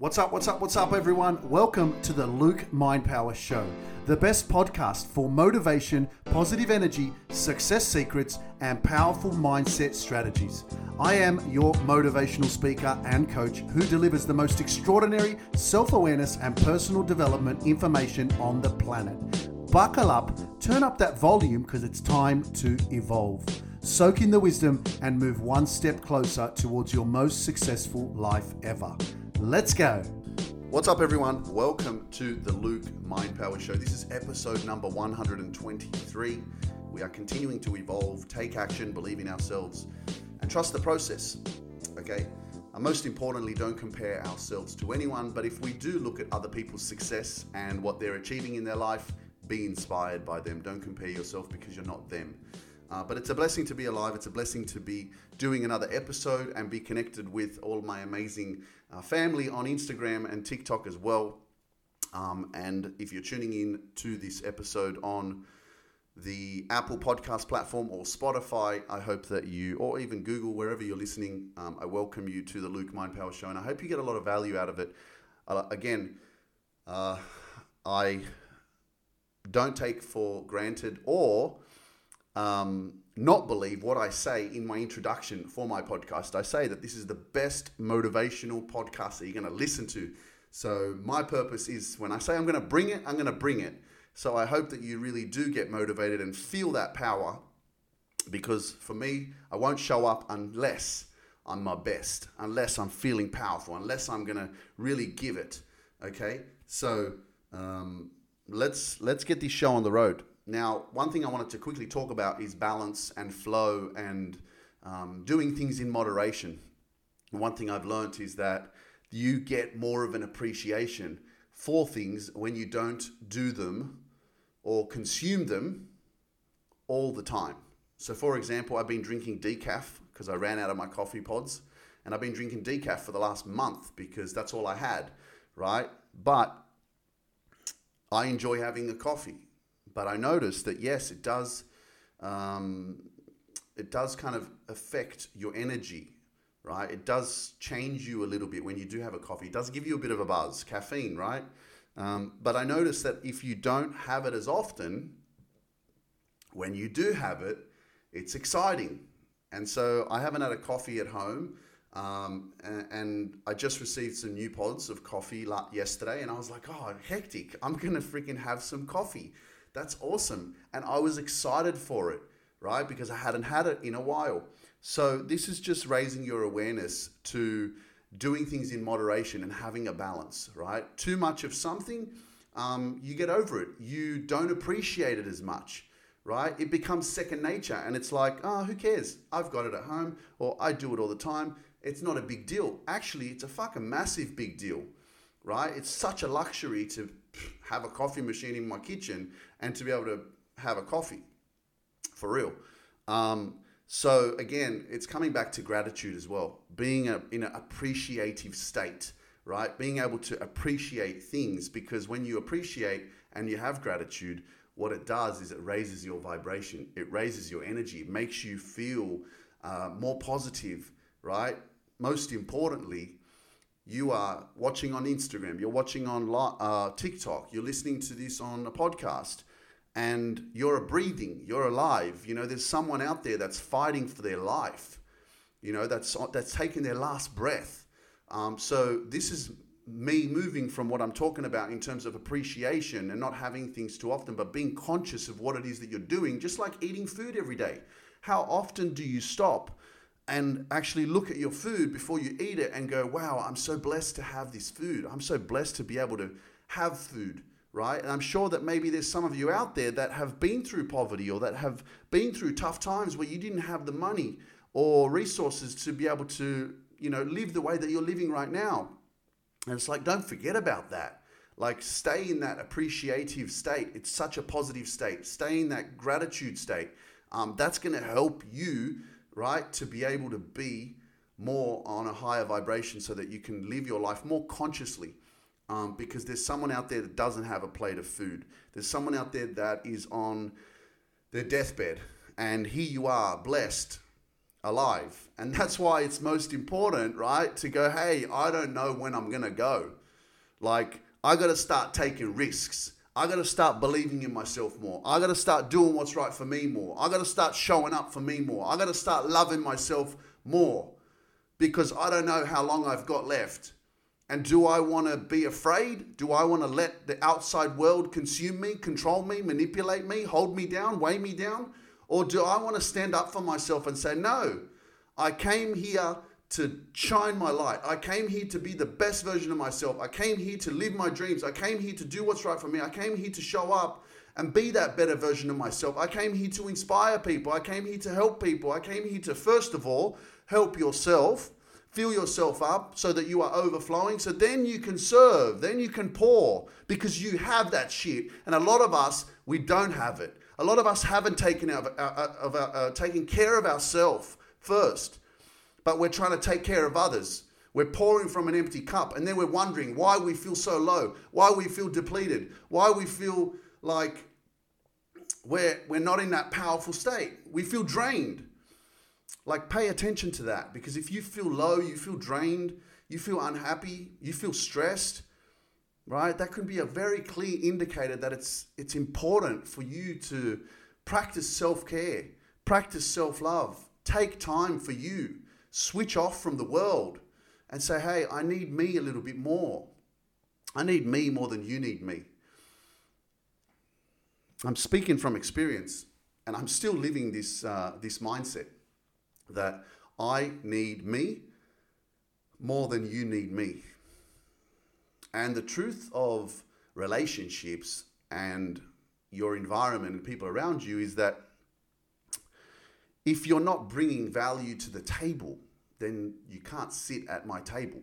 What's up, what's up, what's up, everyone? Welcome to the Luke Mind Power Show, the best podcast for motivation, positive energy, success secrets, and powerful mindset strategies. I am your motivational speaker and coach who delivers the most extraordinary self awareness and personal development information on the planet. Buckle up, turn up that volume because it's time to evolve. Soak in the wisdom and move one step closer towards your most successful life ever. Let's go. What's up, everyone? Welcome to the Luke Mind Power Show. This is episode number 123. We are continuing to evolve, take action, believe in ourselves, and trust the process. Okay? And most importantly, don't compare ourselves to anyone, but if we do look at other people's success and what they're achieving in their life, be inspired by them. Don't compare yourself because you're not them. Uh, but it's a blessing to be alive. It's a blessing to be doing another episode and be connected with all my amazing uh, family on Instagram and TikTok as well. Um, and if you're tuning in to this episode on the Apple Podcast platform or Spotify, I hope that you, or even Google, wherever you're listening, um, I welcome you to the Luke Mind Power Show. And I hope you get a lot of value out of it. Uh, again, uh, I don't take for granted or um, not believe what I say in my introduction for my podcast. I say that this is the best motivational podcast that you're going to listen to. So, my purpose is when I say I'm going to bring it, I'm going to bring it. So, I hope that you really do get motivated and feel that power because for me, I won't show up unless I'm my best, unless I'm feeling powerful, unless I'm going to really give it. Okay? So, um, let's let's get this show on the road. Now, one thing I wanted to quickly talk about is balance and flow and um, doing things in moderation. one thing I've learned is that you get more of an appreciation for things when you don't do them or consume them all the time. So, for example, I've been drinking decaf because I ran out of my coffee pods, and I've been drinking decaf for the last month because that's all I had, right? But I enjoy having a coffee but I noticed that yes, it does. Um, it does kind of affect your energy, right? It does change you a little bit when you do have a coffee. It does give you a bit of a buzz, caffeine, right? Um, but I noticed that if you don't have it as often, when you do have it, it's exciting. And so I haven't had a coffee at home. Um, and, and, I just received some new pods of coffee yesterday, and I was like, oh, hectic. I'm going to freaking have some coffee. That's awesome. And I was excited for it, right? Because I hadn't had it in a while. So this is just raising your awareness to doing things in moderation and having a balance, right? Too much of something, um, you get over it. You don't appreciate it as much, right? It becomes second nature and it's like, oh, who cares? I've got it at home or I do it all the time. It's not a big deal. Actually, it's a fucking massive big deal, right? It's such a luxury to have a coffee machine in my kitchen and to be able to have a coffee for real. Um, so again, it's coming back to gratitude as well, being a, in an appreciative state, right? Being able to appreciate things because when you appreciate and you have gratitude, what it does is it raises your vibration, it raises your energy, it makes you feel uh, more positive, right? Most importantly, you are watching on Instagram, you're watching on uh, TikTok, you're listening to this on a podcast, and you're breathing, you're alive. You know, there's someone out there that's fighting for their life. You know, that's that's taking their last breath. Um, so this is me moving from what I'm talking about in terms of appreciation and not having things too often, but being conscious of what it is that you're doing, just like eating food every day. How often do you stop and actually look at your food before you eat it and go, wow, I'm so blessed to have this food. I'm so blessed to be able to have food, right? And I'm sure that maybe there's some of you out there that have been through poverty or that have been through tough times where you didn't have the money or resources to be able to, you know, live the way that you're living right now. And it's like, don't forget about that. Like, stay in that appreciative state. It's such a positive state. Stay in that gratitude state. Um, that's going to help you right? To be able to be more on a higher vibration so that you can live your life more consciously. Um, because there's someone out there that doesn't have a plate of food. There's someone out there that is on their deathbed, and here you are, blessed, alive. And that's why it's most important, right? To go, hey, I don't know when I'm going to go. Like, I got to start taking risks. I got to start believing in myself more. I got to start doing what's right for me more. I got to start showing up for me more. I got to start loving myself more because I don't know how long I've got left. And do I want to be afraid? Do I want to let the outside world consume me, control me, manipulate me, hold me down, weigh me down? Or do I want to stand up for myself and say, no, I came here to shine my light. I came here to be the best version of myself. I came here to live my dreams. I came here to do what's right for me. I came here to show up and be that better version of myself. I came here to inspire people. I came here to help people. I came here to, first of all, help yourself, fill yourself up so that you are overflowing. So then you can serve, then you can pour because you have that shit. And a lot of us, we don't have it. A lot of us haven't taken, our, of our, uh, taken care of ourselves first, but we're trying to take care of others. We're pouring from an empty cup, and then we're wondering why we feel so low, why we feel depleted, why we feel like we're, we're not in that powerful state. We feel drained. Like, pay attention to that because if you feel low, you feel drained, you feel unhappy, you feel stressed, right? That can be a very clear indicator that it's, it's important for you to practice self care, practice self love, take time for you, switch off from the world and say, hey, I need me a little bit more. I need me more than you need me. I'm speaking from experience, and I'm still living this, uh, this mindset that I need me more than you need me. And the truth of relationships and your environment and people around you is that if you're not bringing value to the table, then you can't sit at my table.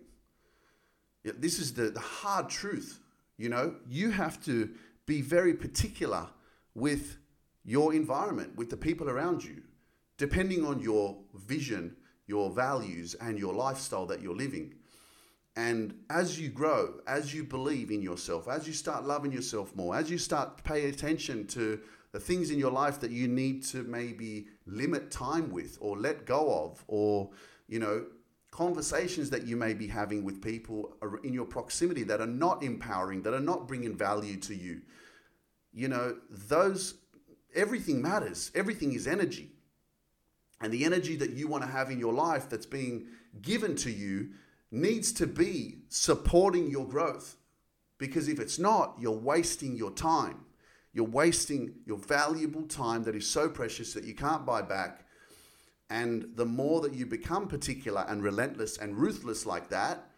This is the, the hard truth. You know, you have to be very particular with your environment, with the people around you, depending on your vision, your values, and your lifestyle that you're living. And as you grow, as you believe in yourself, as you start loving yourself more, as you start pay attention to the things in your life that you need to maybe limit time with or let go of, or, you know, conversations that you may be having with people in your proximity that are not empowering, that are not bringing value to you, you know, those, everything matters. Everything is energy. And the energy that you want to have in your life that's being given to you needs to be supporting your growth. Because if it's not, you're wasting your time. You're wasting your valuable time that is so precious that you can't buy back. And the more that you become particular and relentless and ruthless like that,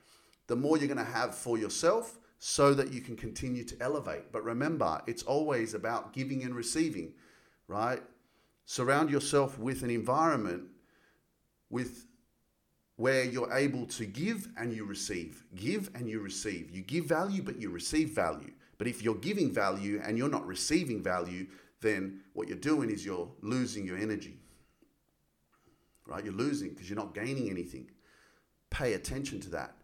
the more you're going to have for yourself so that you can continue to elevate. But remember, it's always about giving and receiving, right? Surround yourself with an environment with where you're able to give and you receive. Give and you receive. You give value, but you receive value. But if you're giving value and you're not receiving value, then what you're doing is you're losing your energy. Right? You're losing because you're not gaining anything. Pay attention to that.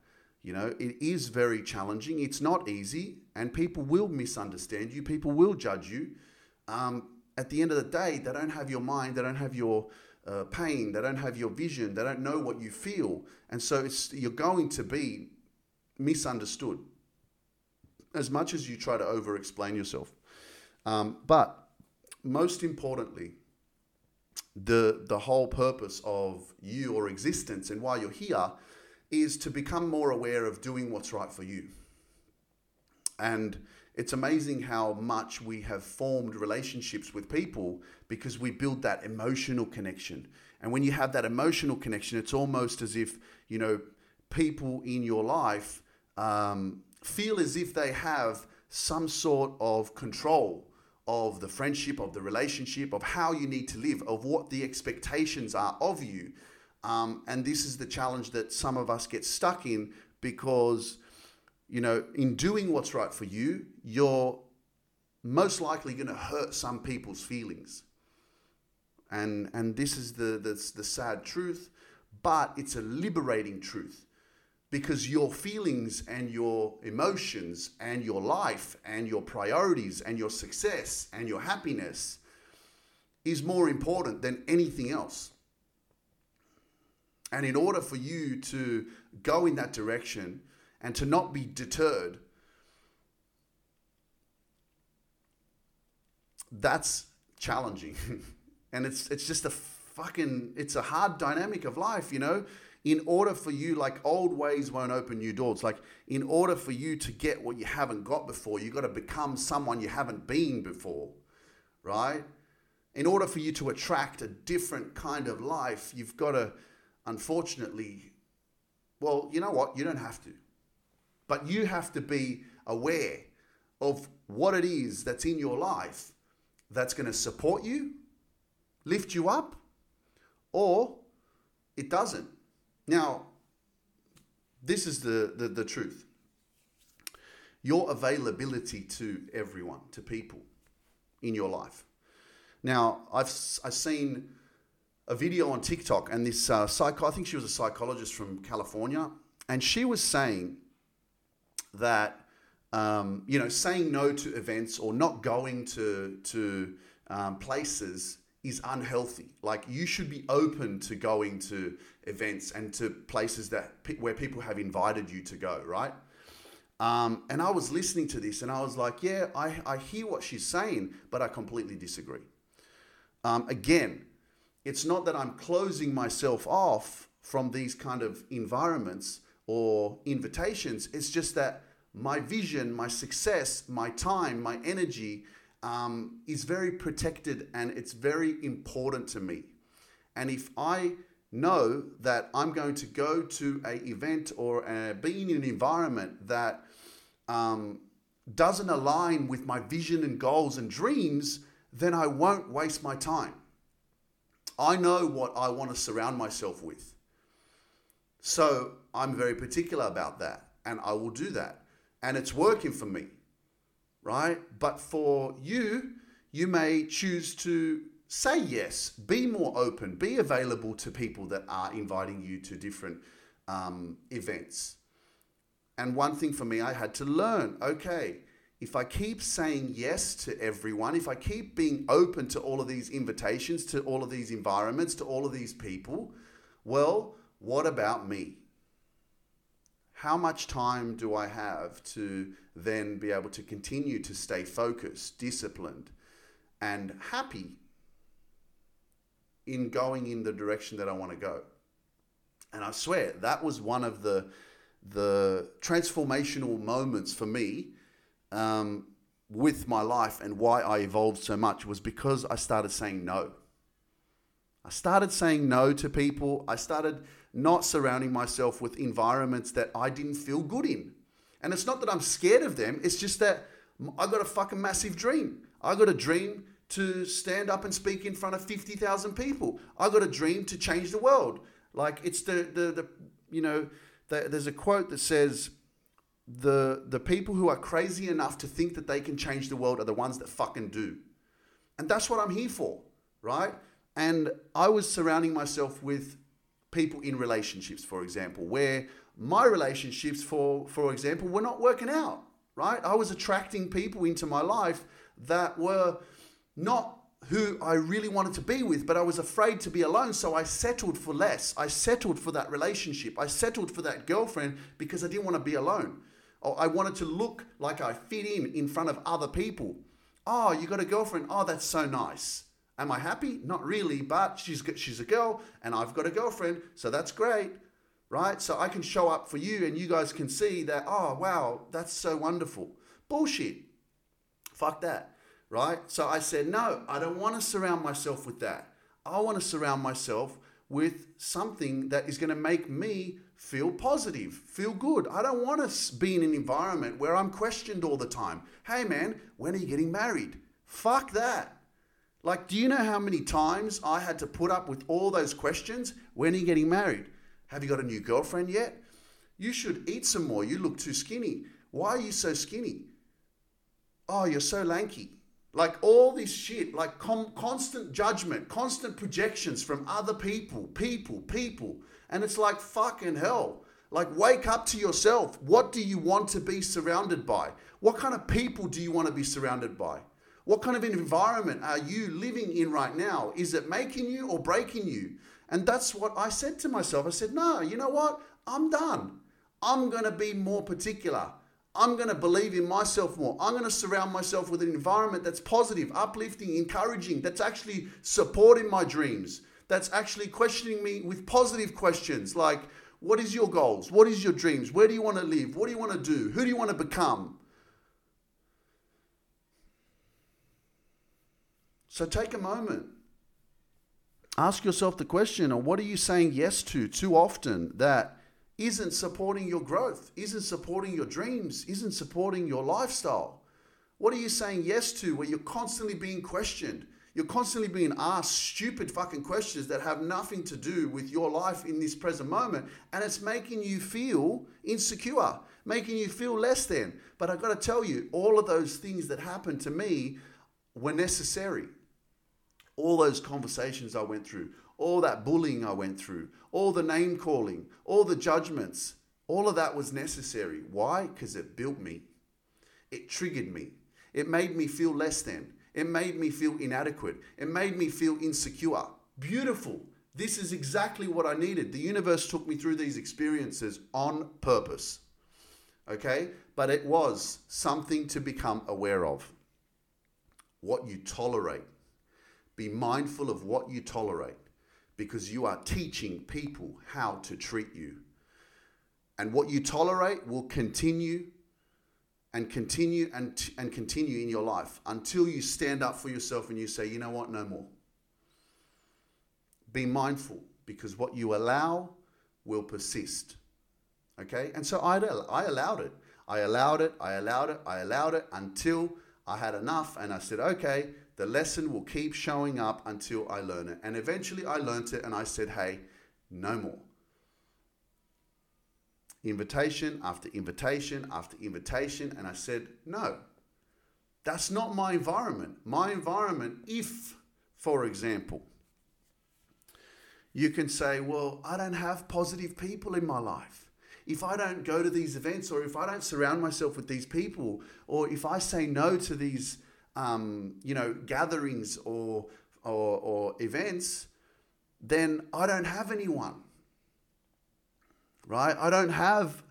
You know, it is very challenging. It's not easy, and people will misunderstand you. People will judge you. Um, at the end of the day, they don't have your mind. They don't have your uh, pain. They don't have your vision. They don't know what you feel, and so you're going to be misunderstood as much as you try to over-explain yourself. Um, but most importantly, the the whole purpose of you or existence and why you're here is to become more aware of doing what's right for you. And it's amazing how much we have formed relationships with people because we build that emotional connection. And when you have that emotional connection, it's almost as if, you know, people in your life um, feel as if they have some sort of control of the friendship, of the relationship, of how you need to live, of what the expectations are of you. Um, and this is the challenge that some of us get stuck in because, you know, in doing what's right for you, you're most likely going to hurt some people's feelings. And, and this is the, the, the sad truth, but it's a liberating truth because your feelings and your emotions and your life and your priorities and your success and your happiness is more important than anything else And in order for you to go in that direction and to not be deterred, that's challenging. and it's it's just a fucking it's a hard dynamic of life, you know? In order for you like old ways won't open new doors. Like in order for you to get what you haven't got before, you got to become someone you haven't been before, right? In order for you to attract a different kind of life, you've got to unfortunately well, you know what? You don't have to. But you have to be aware of what it is that's in your life that's going to support you, lift you up, or it doesn't. Now, this is the, the, the truth. Your availability to everyone, to people in your life. Now, I've, I've seen a video on TikTok, and this uh, psycho, I think she was a psychologist from California, and she was saying that um, you know, saying no to events or not going to to um, places is unhealthy. Like you should be open to going to events and to places that where people have invited you to go, right? Um, and I was listening to this and I was like, yeah, I, I hear what she's saying, but I completely disagree. Um, again, it's not that I'm closing myself off from these kind of environments or invitations. It's just that my vision, my success, my time, my energy um, is very protected and it's very important to me. And if I know that I'm going to go to a event or uh, be in an environment that um, doesn't align with my vision and goals and dreams, then I won't waste my time. I know what I want to surround myself with. So I'm very particular about that, and I will do that and it's working for me, right? But for you, you may choose to say yes, be more open, be available to people that are inviting you to different um, events. And one thing for me, I had to learn okay, if I keep saying yes to everyone, if I keep being open to all of these invitations, to all of these environments, to all of these people, well, what about me? How much time do I have to then be able to continue to stay focused, disciplined, and happy in going in the direction that I want to go? And I swear that was one of the the transformational moments for me um, with my life and why I evolved so much was because I started saying no. I started saying no to people. I started not surrounding myself with environments that I didn't feel good in. And it's not that I'm scared of them, it's just that I got a fucking massive dream. I got a dream to stand up and speak in front of 50,000 people. I got a dream to change the world. Like it's the, the, the you know, the, there's a quote that says, the, the people who are crazy enough to think that they can change the world are the ones that fucking do. And that's what I'm here for, right? And I was surrounding myself with people in relationships, for example, where my relationships, for, for example, were not working out, right? I was attracting people into my life that were not who I really wanted to be with, but I was afraid to be alone. So I settled for less. I settled for that relationship. I settled for that girlfriend because I didn't want to be alone. Oh, I wanted to look like I fit in in front of other people. Oh, you got a girlfriend? Oh, that's so nice. Am I happy? Not really, but she's she's a girl and I've got a girlfriend, so that's great, right? So I can show up for you and you guys can see that, oh, wow, that's so wonderful. Bullshit. Fuck that, right? So I said, no, I don't want to surround myself with that. I want to surround myself with something that is going to make me feel positive, feel good. I don't want to be in an environment where I'm questioned all the time. Hey, man, when are you getting married? Fuck that. Like, do you know how many times I had to put up with all those questions? When are you getting married? Have you got a new girlfriend yet? You should eat some more. You look too skinny. Why are you so skinny? Oh, you're so lanky. Like all this shit, like com- constant judgment, constant projections from other people, people, people. And it's like fucking hell. Like, wake up to yourself. What do you want to be surrounded by? What kind of people do you want to be surrounded by? What kind of environment are you living in right now? Is it making you or breaking you? And that's what I said to myself. I said, no, you know what? I'm done. I'm going to be more particular. I'm going to believe in myself more. I'm going to surround myself with an environment that's positive, uplifting, encouraging, that's actually supporting my dreams, that's actually questioning me with positive questions like, what is your goals? What is your dreams? Where do you want to live? What do you want to do? Who do you want to become? So take a moment. Ask yourself the question, or what are you saying yes to too often that isn't supporting your growth, isn't supporting your dreams, isn't supporting your lifestyle? What are you saying yes to where you're constantly being questioned? You're constantly being asked stupid fucking questions that have nothing to do with your life in this present moment, and it's making you feel insecure, making you feel less than. But I've got to tell you, all of those things that happened to me were necessary. All those conversations I went through, all that bullying I went through, all the name calling, all the judgments, all of that was necessary. Why? Because it built me, it triggered me, it made me feel less than, it made me feel inadequate, it made me feel insecure. Beautiful. This is exactly what I needed. The universe took me through these experiences on purpose. Okay? But it was something to become aware of. What you tolerate. Be mindful of what you tolerate because you are teaching people how to treat you. And what you tolerate will continue and continue and, and continue in your life until you stand up for yourself and you say, you know what, no more. Be mindful because what you allow will persist. Okay? And so I, I allowed it. I allowed it, I allowed it, I allowed it until I had enough and I said, okay, the lesson will keep showing up until I learn it. And eventually I learned it and I said, hey, no more. Invitation after invitation after invitation. And I said, no, that's not my environment. My environment, if, for example, you can say, well, I don't have positive people in my life. If I don't go to these events or if I don't surround myself with these people or if I say no to these um, you know, gatherings or, or, or events, then I don't have anyone, right? I don't have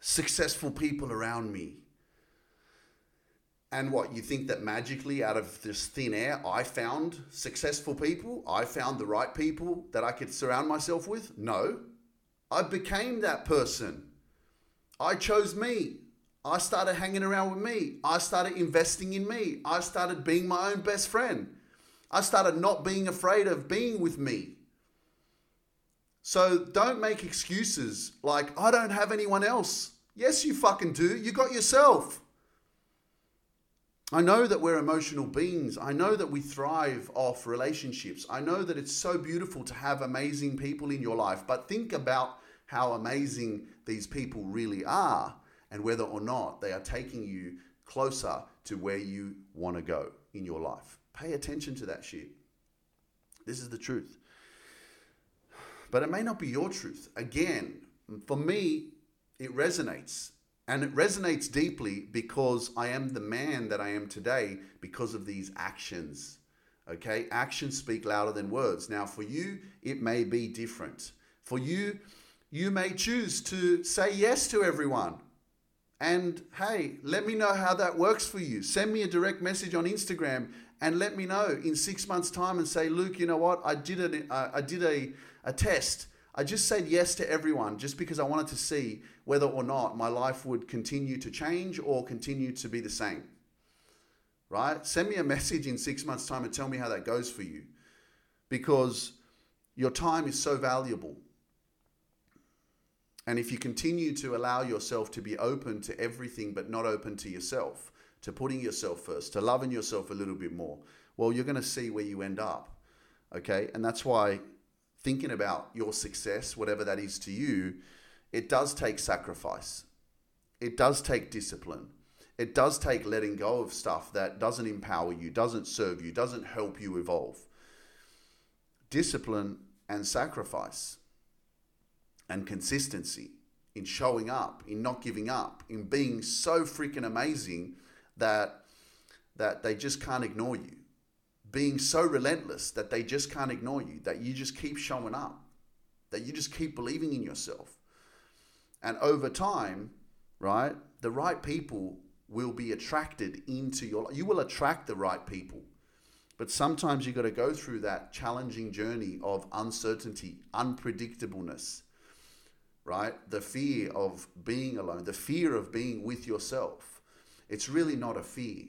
successful people around me. And what, you think that magically out of this thin air, I found successful people? I found the right people that I could surround myself with? No. I became that person. I chose me. I started hanging around with me. I started investing in me. I started being my own best friend. I started not being afraid of being with me. So don't make excuses like, I don't have anyone else. Yes, you fucking do. You got yourself. I know that we're emotional beings. I know that we thrive off relationships. I know that it's so beautiful to have amazing people in your life. But think about how amazing these people really are and whether or not they are taking you closer to where you want to go in your life. Pay attention to that shit. This is the truth. But it may not be your truth. Again, for me, it resonates. And it resonates deeply because I am the man that I am today because of these actions. Okay? Actions speak louder than words. Now, for you, it may be different. For you, you may choose to say yes to everyone and hey, let me know how that works for you. Send me a direct message on Instagram and let me know in six months' time and say, Luke, you know what? I did a, uh, I did a, a test. I just said yes to everyone just because I wanted to see whether or not my life would continue to change or continue to be the same. Right? Send me a message in six months' time and tell me how that goes for you because your time is so valuable. And if you continue to allow yourself to be open to everything but not open to yourself, to putting yourself first, to loving yourself a little bit more, well, you're going to see where you end up. Okay. And that's why thinking about your success, whatever that is to you, it does take sacrifice. It does take discipline. It does take letting go of stuff that doesn't empower you, doesn't serve you, doesn't help you evolve. Discipline and sacrifice and consistency in showing up, in not giving up, in being so freaking amazing that that they just can't ignore you. being so relentless that they just can't ignore you, that you just keep showing up, that you just keep believing in yourself. And over time, right, the right people will be attracted into your life. You will attract the right people. But sometimes you've got to go through that challenging journey of uncertainty, unpredictableness, right? The fear of being alone, the fear of being with yourself. It's really not a fear.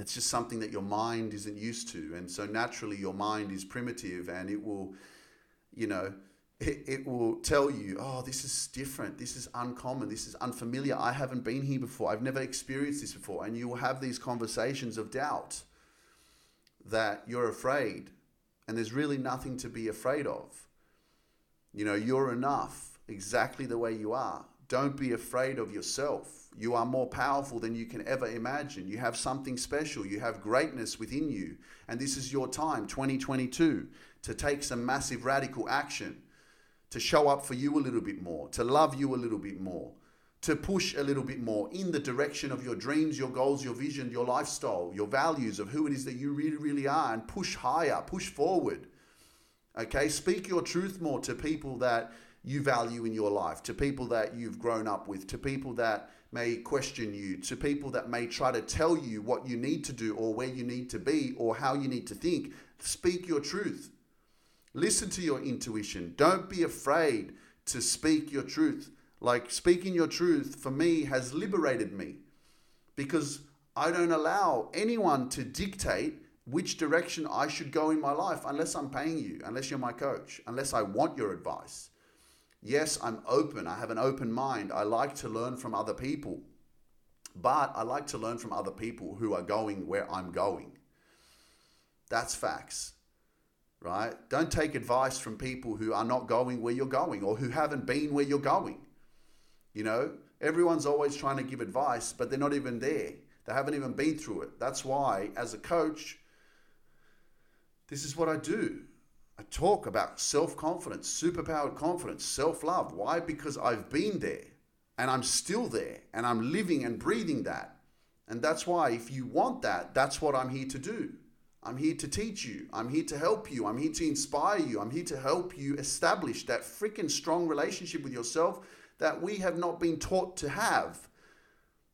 It's just something that your mind isn't used to. And so naturally, your mind is primitive and it will, you know, it, it will tell you, oh, this is different. This is uncommon. This is unfamiliar. I haven't been here before. I've never experienced this before. And you will have these conversations of doubt that you're afraid. And there's really nothing to be afraid of. You know, you're enough exactly the way you are. Don't be afraid of yourself. You are more powerful than you can ever imagine. You have something special. You have greatness within you. And this is your time, 2022, to take some massive radical action, to show up for you a little bit more, to love you a little bit more, to push a little bit more in the direction of your dreams, your goals, your vision, your lifestyle, your values of who it is that you really, really are, and push higher, push forward. Okay, speak your truth more to people that you value in your life, to people that you've grown up with, to people that may question you, to people that may try to tell you what you need to do or where you need to be or how you need to think. Speak your truth. Listen to your intuition. Don't be afraid to speak your truth. Like speaking your truth for me has liberated me because I don't allow anyone to dictate which direction I should go in my life unless I'm paying you, unless you're my coach, unless I want your advice. Yes, I'm open. I have an open mind. I like to learn from other people. But I like to learn from other people who are going where I'm going. That's facts, right? Don't take advice from people who are not going where you're going or who haven't been where you're going. You know, everyone's always trying to give advice, but they're not even there. They haven't even been through it. That's why, as a coach, this is what I do. I talk about self confidence, superpowered confidence, self love. Why? Because I've been there and I'm still there and I'm living and breathing that. And that's why, if you want that, that's what I'm here to do. I'm here to teach you. I'm here to help you. I'm here to inspire you. I'm here to help you establish that freaking strong relationship with yourself that we have not been taught to have,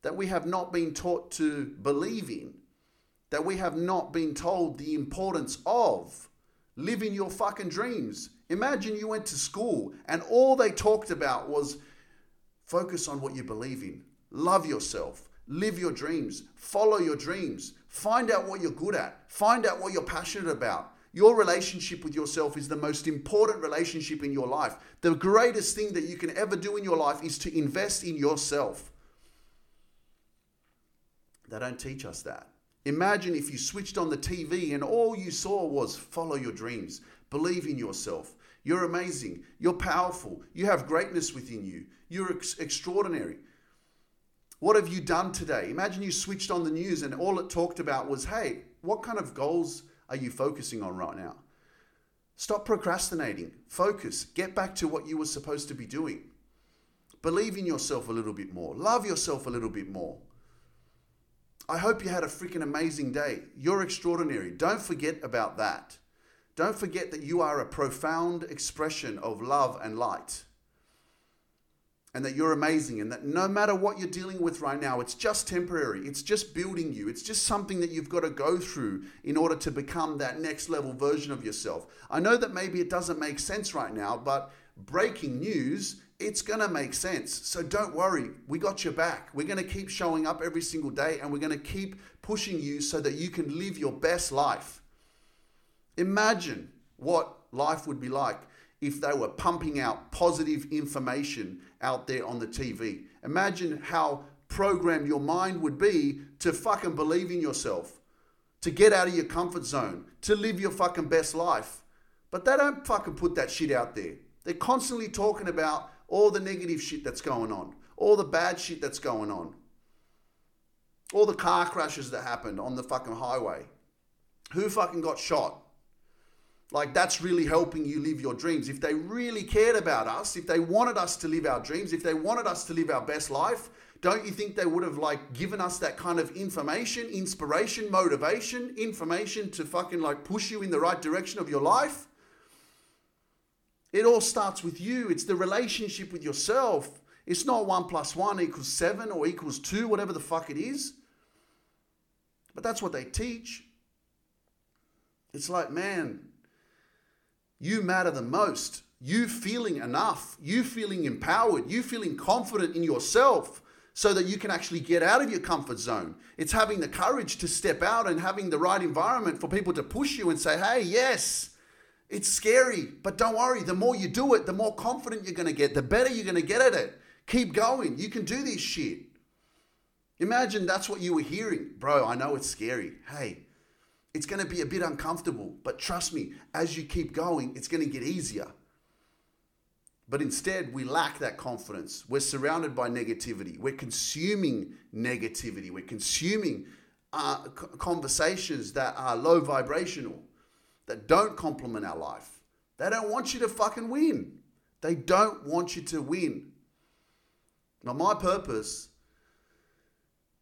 that we have not been taught to believe in, that we have not been told the importance of living your fucking dreams. Imagine you went to school and all they talked about was focus on what you believe in, love yourself, live your dreams, follow your dreams, find out what you're good at, find out what you're passionate about. Your relationship with yourself is the most important relationship in your life. The greatest thing that you can ever do in your life is to invest in yourself. They don't teach us that. Imagine if you switched on the TV and all you saw was follow your dreams, believe in yourself. You're amazing. You're powerful. You have greatness within you. You're ex- extraordinary. What have you done today? Imagine you switched on the news and all it talked about was hey, what kind of goals are you focusing on right now? Stop procrastinating. Focus. Get back to what you were supposed to be doing. Believe in yourself a little bit more. Love yourself a little bit more. I hope you had a freaking amazing day. You're extraordinary. Don't forget about that. Don't forget that you are a profound expression of love and light. And that you're amazing, and that no matter what you're dealing with right now, it's just temporary. It's just building you. It's just something that you've got to go through in order to become that next level version of yourself. I know that maybe it doesn't make sense right now, but breaking news it's going to make sense. So don't worry, we got your back. We're going to keep showing up every single day and we're going to keep pushing you so that you can live your best life. Imagine what life would be like if they were pumping out positive information out there on the TV. Imagine how programmed your mind would be to fucking believe in yourself, to get out of your comfort zone, to live your fucking best life. But they don't fucking put that shit out there. They're constantly talking about all the negative shit that's going on, all the bad shit that's going on, all the car crashes that happened on the fucking highway. Who fucking got shot? like that's really helping you live your dreams. If they really cared about us, if they wanted us to live our dreams, if they wanted us to live our best life, don't you think they would have like given us that kind of information, inspiration, motivation, information to fucking like push you in the right direction of your life? It all starts with you. It's the relationship with yourself. It's not one plus one equals seven or equals two, whatever the fuck it is. But that's what they teach. It's like, man, you matter the most. You feeling enough, you feeling empowered, you feeling confident in yourself so that you can actually get out of your comfort zone. It's having the courage to step out and having the right environment for people to push you and say, hey, yes, it's scary, but don't worry. The more you do it, the more confident you're going to get, the better you're going to get at it. Keep going. You can do this shit. Imagine that's what you were hearing. Bro, I know it's scary. Hey, it's going to be a bit uncomfortable, but trust me, as you keep going, it's going to get easier. But instead, we lack that confidence. We're surrounded by negativity. We're consuming negativity. We're consuming uh, conversations that are low vibrational, that don't complement our life. They don't want you to fucking win. They don't want you to win. Now, my purpose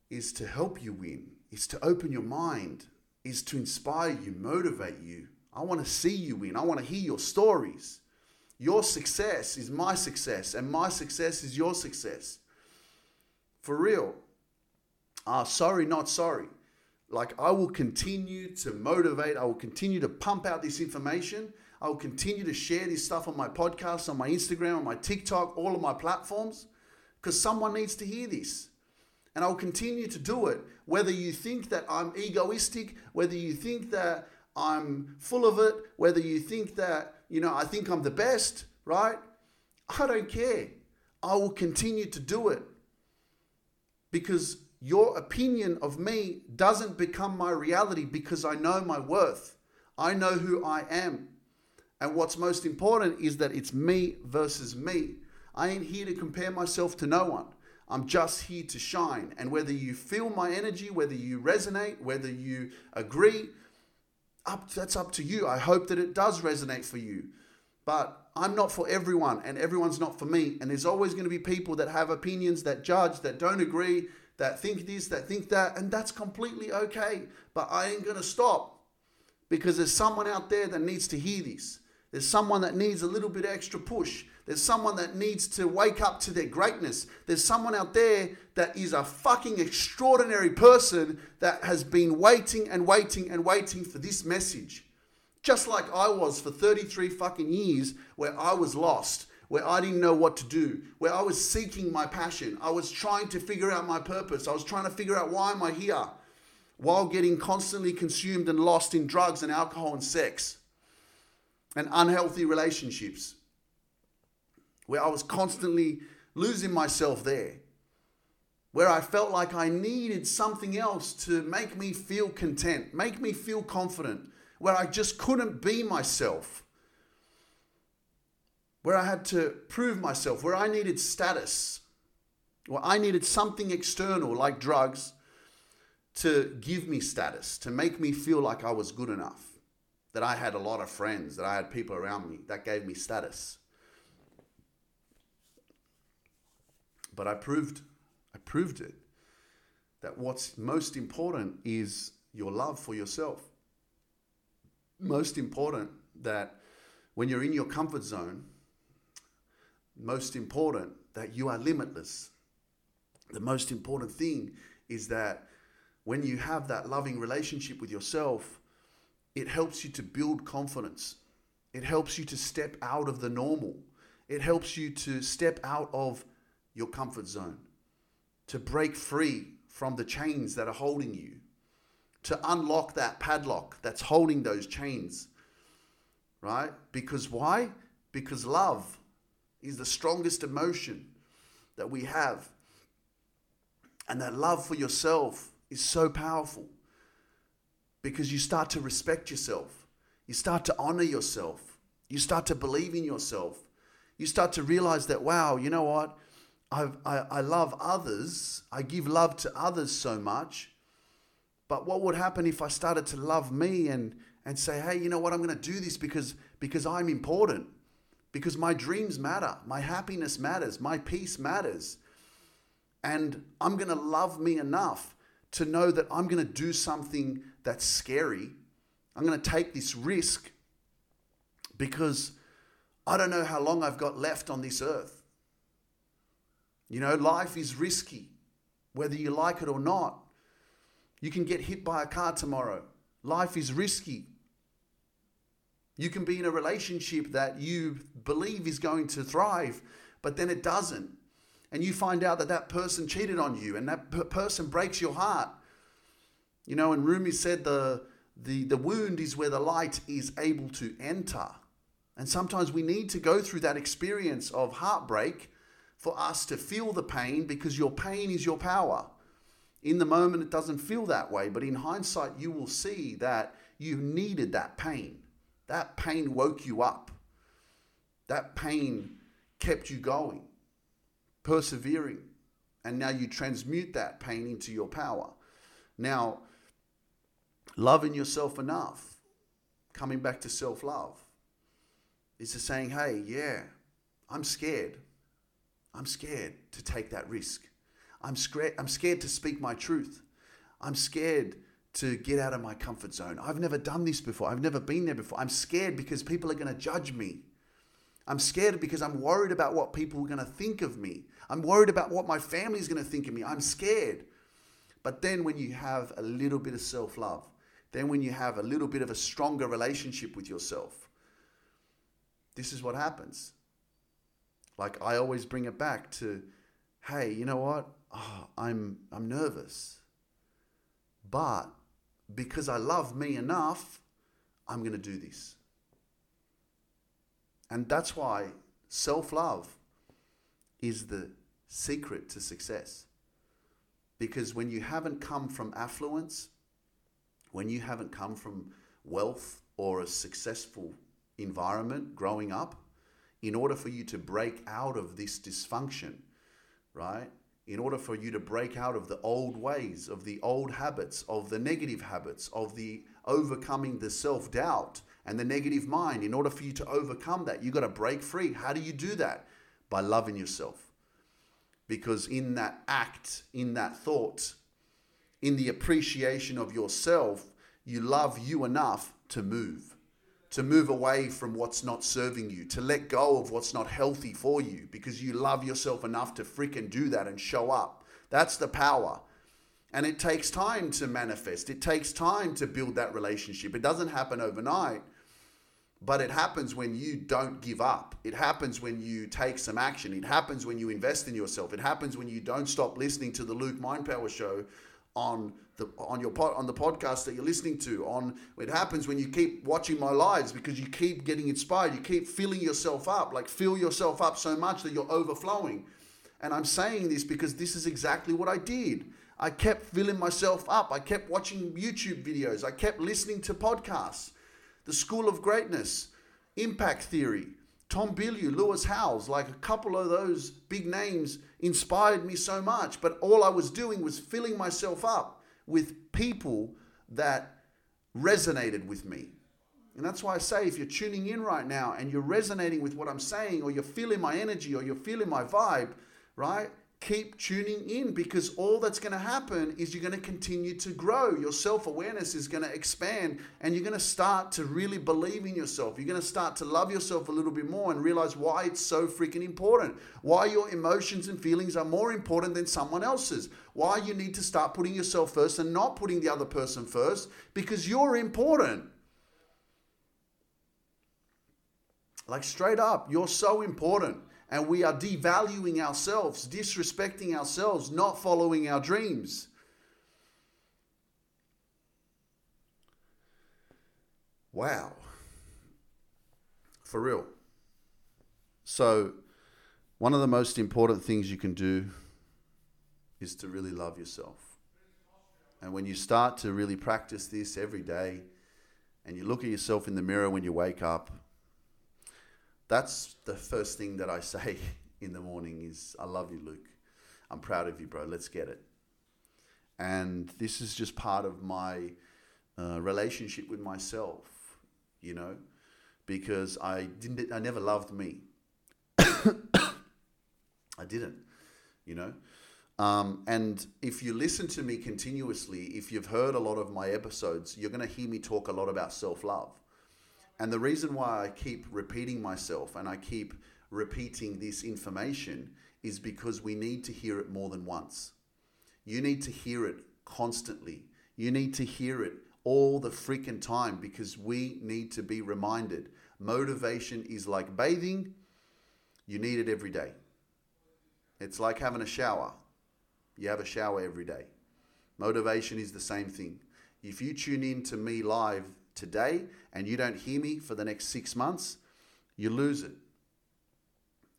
is to help you win, is to open your mind, is to inspire you, motivate you. I want to see you win. I want to hear your stories. Your success is my success, and my success is your success. For real. Uh, sorry, not sorry. Like, I will continue to motivate, I will continue to pump out this information. I will continue to share this stuff on my podcast, on my Instagram, on my TikTok, all of my platforms, because someone needs to hear this. And I'll continue to do it. Whether you think that I'm egoistic, whether you think that I'm full of it, whether you think that, you know, I think I'm the best, right? I don't care. I will continue to do it because your opinion of me doesn't become my reality because I know my worth. I know who I am. And what's most important is that it's me versus me. I ain't here to compare myself to no one. I'm just here to shine. And whether you feel my energy, whether you resonate, whether you agree, up that's up to you. I hope that it does resonate for you. But I'm not for everyone and everyone's not for me. And there's always going to be people that have opinions, that judge, that don't agree, that think this, that think that, and that's completely okay. But I ain't to stop because there's someone out there that needs to hear this. There's someone that needs a little bit extra push. There's someone that needs to wake up to their greatness. There's someone out there that is a fucking extraordinary person that has been waiting and waiting and waiting for this message. Just like I was for 33 fucking years, where I was lost, where I didn't know what to do, where I was seeking my passion. I was trying to figure out my purpose. I was trying to figure out why am I here while getting constantly consumed and lost in drugs and alcohol and sex and unhealthy relationships where I was constantly losing myself there, where I felt like I needed something else to make me feel content, make me feel confident, where I just couldn't be myself, where I had to prove myself, where I needed status, where I needed something external like drugs to give me status, to make me feel like I was good enough, that I had a lot of friends, that I had people around me that gave me status. But I proved, I proved it. That what's most important is your love for yourself. Most important that when you're in your comfort zone, most important that you are limitless. The most important thing is that when you have that loving relationship with yourself, it helps you to build confidence. It helps you to step out of the normal. It helps you to step out of your comfort zone, to break free from the chains that are holding you, to unlock that padlock that's holding those chains, right? Because why? Because love is the strongest emotion that we have. And that love for yourself is so powerful because you start to respect yourself, you start to honor yourself, you start to believe in yourself, you start to realize that, wow, you know what? I, I, I love others, I give love to others so much. But what would happen if I started to love me and, and say, hey, you know what? I'm going to do this because, because I'm important, because my dreams matter, my happiness matters, my peace matters. And I'm going to love me enough to know that I'm going to do something that's scary. I'm going to take this risk because I don't know how long I've got left on this earth. You know, life is risky, whether you like it or not. You can get hit by a car tomorrow. Life is risky. You can be in a relationship that you believe is going to thrive, but then it doesn't. And you find out that that person cheated on you and that per- person breaks your heart. You know, and Rumi said the, the, the wound is where the light is able to enter. And sometimes we need to go through that experience of heartbreak for us to feel the pain because your pain is your power. In the moment, it doesn't feel that way, but in hindsight, you will see that you needed that pain. That pain woke you up. That pain kept you going, persevering. And now you transmute that pain into your power. Now, loving yourself enough, coming back to self love, is to saying, hey, yeah, I'm scared. I'm scared to take that risk. I'm scared, I'm scared to speak my truth. I'm scared to get out of my comfort zone. I've never done this before. I've never been there before. I'm scared because people are going to judge me. I'm scared because I'm worried about what people are going to think of me. I'm worried about what my family is going to think of me. I'm scared. But then when you have a little bit of self love, then when you have a little bit of a stronger relationship with yourself, this is what happens. Like I always bring it back to, hey, you know what? Oh, I'm I'm nervous. But because I love me enough, I'm going to do this. And that's why self-love is the secret to success. Because when you haven't come from affluence, when you haven't come from wealth or a successful environment growing up, in order for you to break out of this dysfunction, right? In order for you to break out of the old ways, of the old habits, of the negative habits, of the overcoming the self doubt and the negative mind, in order for you to overcome that, you've got to break free. How do you do that? By loving yourself. Because in that act, in that thought, in the appreciation of yourself, you love you enough to move to move away from what's not serving you, to let go of what's not healthy for you because you love yourself enough to freaking do that and show up. That's the power. And it takes time to manifest, it takes time to build that relationship. It doesn't happen overnight, but it happens when you don't give up. It happens when you take some action. It happens when you invest in yourself. It happens when you don't stop listening to the Luke Mind Power show on the on your pod, on the podcast that you're listening to on it happens when you keep watching my lives because you keep getting inspired. You keep filling yourself up like fill yourself up so much that you're overflowing. And i'm saying this because this is exactly what i did. I kept filling myself up. I kept watching youtube videos. I kept listening to podcasts. The school of greatness impact theory Tom Bilyeu, Lewis Howes, like a couple of those big names inspired me so much. But all I was doing was filling myself up with people that resonated with me. And that's why I say if you're tuning in right now and you're resonating with what I'm saying, or you're feeling my energy, or you're feeling my vibe, right? keep tuning in because all that's going to happen is you're going to continue to grow. Your self awareness is going to expand and you're going to start to really believe in yourself. You're going to start to love yourself a little bit more and realize why it's so freaking important. Why your emotions and feelings are more important than someone else's. Why you need to start putting yourself first and not putting the other person first because you're important. Like straight up, you're so important and we are devaluing ourselves, disrespecting ourselves, not following our dreams. Wow. For real. So, one of the most important things you can do is to really love yourself. And when you start to really practice this every day, and you look at yourself in the mirror when you wake up, that's the first thing that I say in the morning is I love you, Luke. I'm proud of you, bro. Let's get it. And this is just part of my uh, relationship with myself, you know, because I didn't, I never loved me. I didn't, you know. Um, and if you listen to me continuously, if you've heard a lot of my episodes, you're going to hear me talk a lot about self love. And the reason why I keep repeating myself and I keep repeating this information is because we need to hear it more than once. You need to hear it constantly. You need to hear it all the freaking time because we need to be reminded. Motivation is like bathing, you need it every day. It's like having a shower. You have a shower every day. Motivation is the same thing. If you tune in to me live today and you don't hear me for the next six months, you lose it.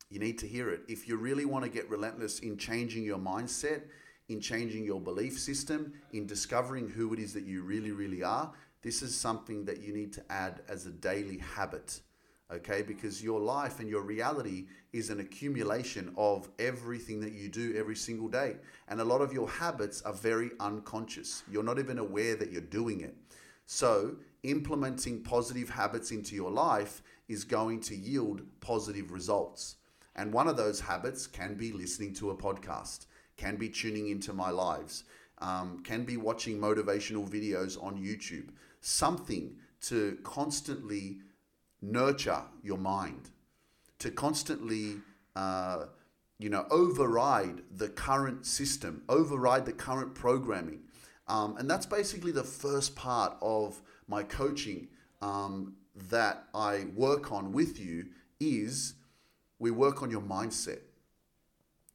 You need to hear it. If you really want to get relentless in changing your mindset, in changing your belief system, in discovering who it is that you really, really are, this is something that you need to add as a daily habit okay? Because your life and your reality is an accumulation of everything that you do every single day. And a lot of your habits are very unconscious. You're not even aware that you're doing it. So, implementing positive habits into your life is going to yield positive results. And one of those habits can be listening to a podcast, can be tuning into my lives, um, can be watching motivational videos on YouTube, something to constantly nurture your mind, to constantly, uh, you know, override the current system, override the current programming. Um, and that's basically the first part of my coaching um, that I work on with you is we work on your mindset.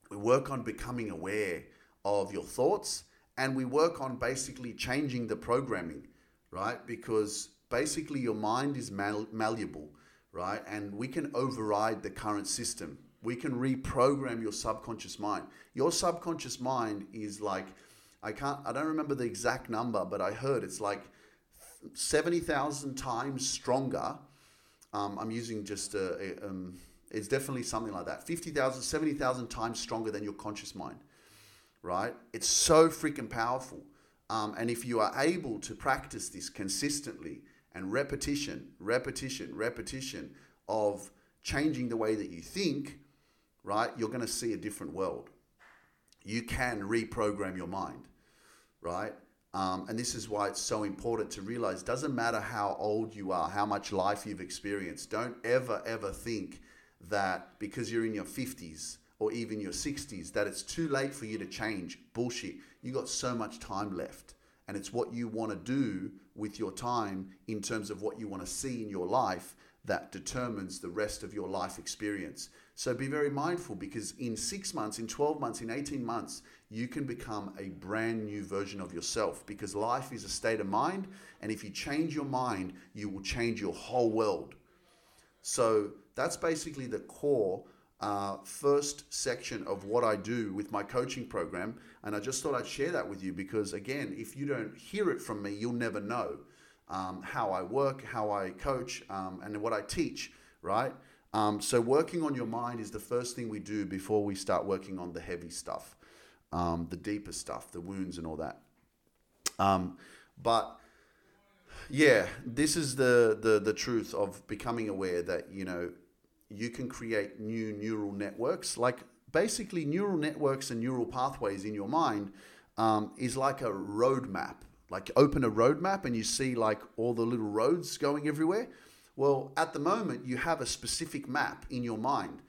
We work on becoming aware of your thoughts and we work on basically changing the programming, right? Because basically your mind is mal- malleable, right? And we can override the current system. We can reprogram your subconscious mind. Your subconscious mind is like, I can't, I don't remember the exact number, but I heard it's like 70,000 times stronger. Um, I'm using just a, a um, it's definitely something like that 50,000, 70,000 times stronger than your conscious mind, right? It's so freaking powerful. Um, and if you are able to practice this consistently, and repetition, repetition, repetition of changing the way that you think, right, you're going to see a different world. You can reprogram your mind, right? Um, and this is why it's so important to realize doesn't matter how old you are, how much life you've experienced. Don't ever, ever think that because you're in your 50s or even your 60s, that it's too late for you to change. Bullshit. You got so much time left and it's what you want to do with your time in terms of what you want to see in your life that determines the rest of your life experience. So be very mindful because in six months, in 12 months, in 18 months, you can become a brand new version of yourself because life is a state of mind. And if you change your mind, you will change your whole world. So that's basically the core uh, first section of what I do with my coaching program. And I just thought I'd share that with you because, again, if you don't hear it from me, you'll never know um, how I work, how I coach, um, and what I teach, right? Um, so, working on your mind is the first thing we do before we start working on the heavy stuff, um, the deeper stuff, the wounds, and all that. Um, but yeah, this is the, the the truth of becoming aware that you know you can create new neural networks. Like basically, neural networks and neural pathways in your mind um, is like a roadmap. Like open a roadmap and you see like all the little roads going everywhere. Well, at the moment, you have a specific map in your mind.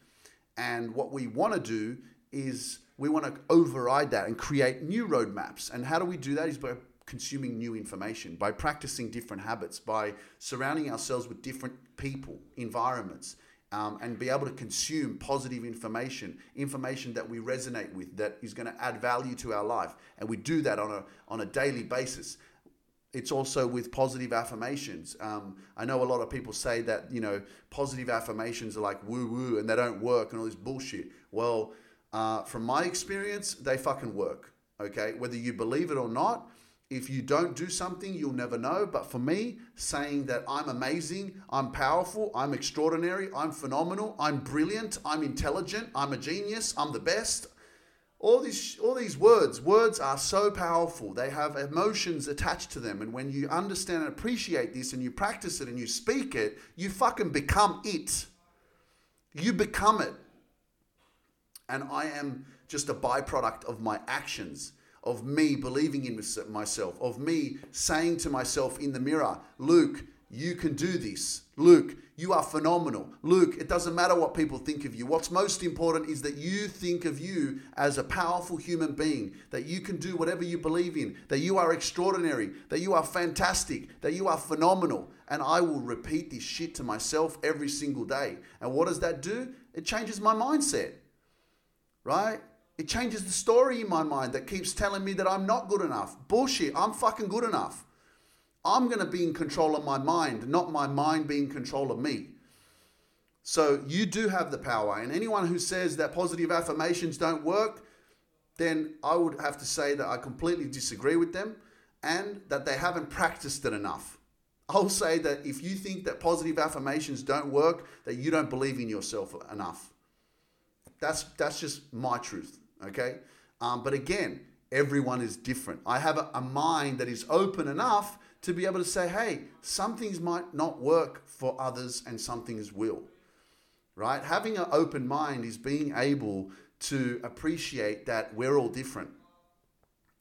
And what we want to do is we want to override that and create new roadmaps. And how do we do that? Is by consuming new information, by practicing different habits, by surrounding ourselves with different people, environments, um, and be able to consume positive information, information that we resonate with, that is going to add value to our life. And we do that on a, on a daily basis. It's also with positive affirmations. Um, I know a lot of people say that, you know, positive affirmations are like woo woo and they don't work and all this bullshit. Well, uh, from my experience, they fucking work. Okay. Whether you believe it or not, if you don't do something, you'll never know. But for me, saying that I'm amazing, I'm powerful, I'm extraordinary, I'm phenomenal, I'm brilliant, I'm intelligent, I'm a genius, I'm the best, all these all these words words are so powerful. They have emotions attached to them. And when you understand and appreciate this and you practice it and you speak it you fucking become it. You become it. And i am just a byproduct of my actions of me believing in myself of me saying to myself in the mirror luke you can do this. Luke, you are phenomenal. Luke, it doesn't matter what people think of you. What's most important is that you think of you as a powerful human being, that you can do whatever you believe in, that you are extraordinary, that you are fantastic, that you are phenomenal. And I will repeat this shit to myself every single day. And what does that do? It changes my mindset, right? It changes the story in my mind that keeps telling me that I'm not good enough. Bullshit, I'm fucking good enough. I'm going to be in control of my mind, not my mind being in control of me. So you do have the power. And anyone who says that positive affirmations don't work, then I would have to say that I completely disagree with them and that they haven't practiced it enough. I'll say that if you think that positive affirmations don't work, that you don't believe in yourself enough. That's that's just my truth, okay? Um, but again, everyone is different. I have a, a mind that is open enough to be able to say, hey, some things might not work for others and some things will. Right? Having an open mind is being able to appreciate that we're all different.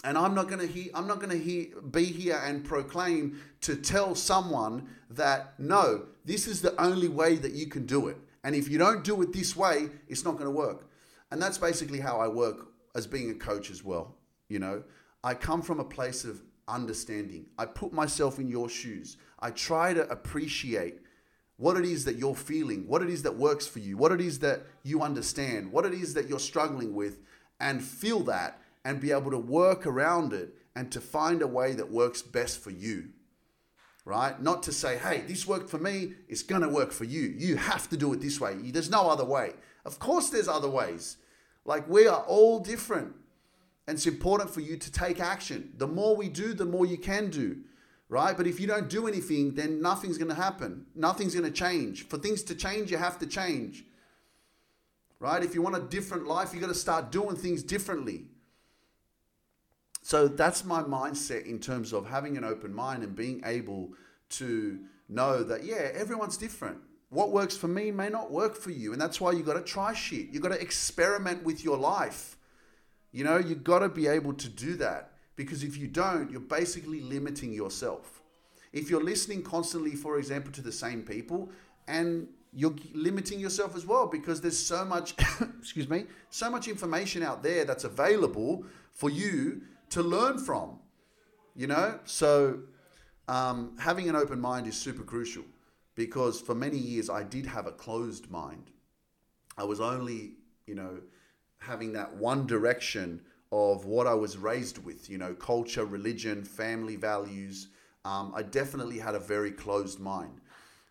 And I'm not going to he, I'm not going to be here and proclaim to tell someone that no, this is the only way that you can do it. And if you don't do it this way, it's not going to work. And that's basically how I work as being a coach as well. You know, I come from a place of understanding. I put myself in your shoes. I try to appreciate what it is that you're feeling, what it is that works for you, what it is that you understand, what it is that you're struggling with, and feel that and be able to work around it and to find a way that works best for you. Right? Not to say, hey, this worked for me, it's gonna work for you. You have to do it this way. There's no other way. Of course, there's other ways. Like, we are all different. And it's important for you to take action. The more we do, the more you can do, right? But if you don't do anything, then nothing's going to happen. Nothing's going to change. For things to change, you have to change, right? If you want a different life, you got to start doing things differently. So that's my mindset in terms of having an open mind and being able to know that, yeah, everyone's different. What works for me may not work for you. And that's why you got to try shit. You got to experiment with your life you know, you got to be able to do that because if you don't, you're basically limiting yourself. If you're listening constantly, for example, to the same people, and you're limiting yourself as well because there's so much, excuse me, so much information out there that's available for you to learn from. You know, so um, having an open mind is super crucial because for many years I did have a closed mind. I was only, you know, having that one direction of what I was raised with, you know, culture, religion, family values. Um, I definitely had a very closed mind.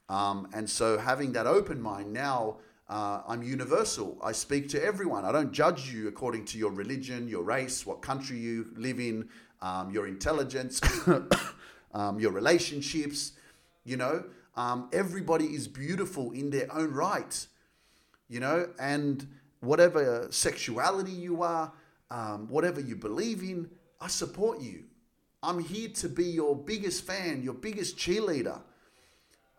Um, and so having that open mind now, uh, I'm universal. I speak to everyone. I don't judge you according to your religion, your race, what country you live in, um, your intelligence, um, your relationships. You know, um, everybody is beautiful in their own right. You know, and whatever sexuality you are, um, whatever you believe in, I support you. I'm here to be your biggest fan, your biggest cheerleader.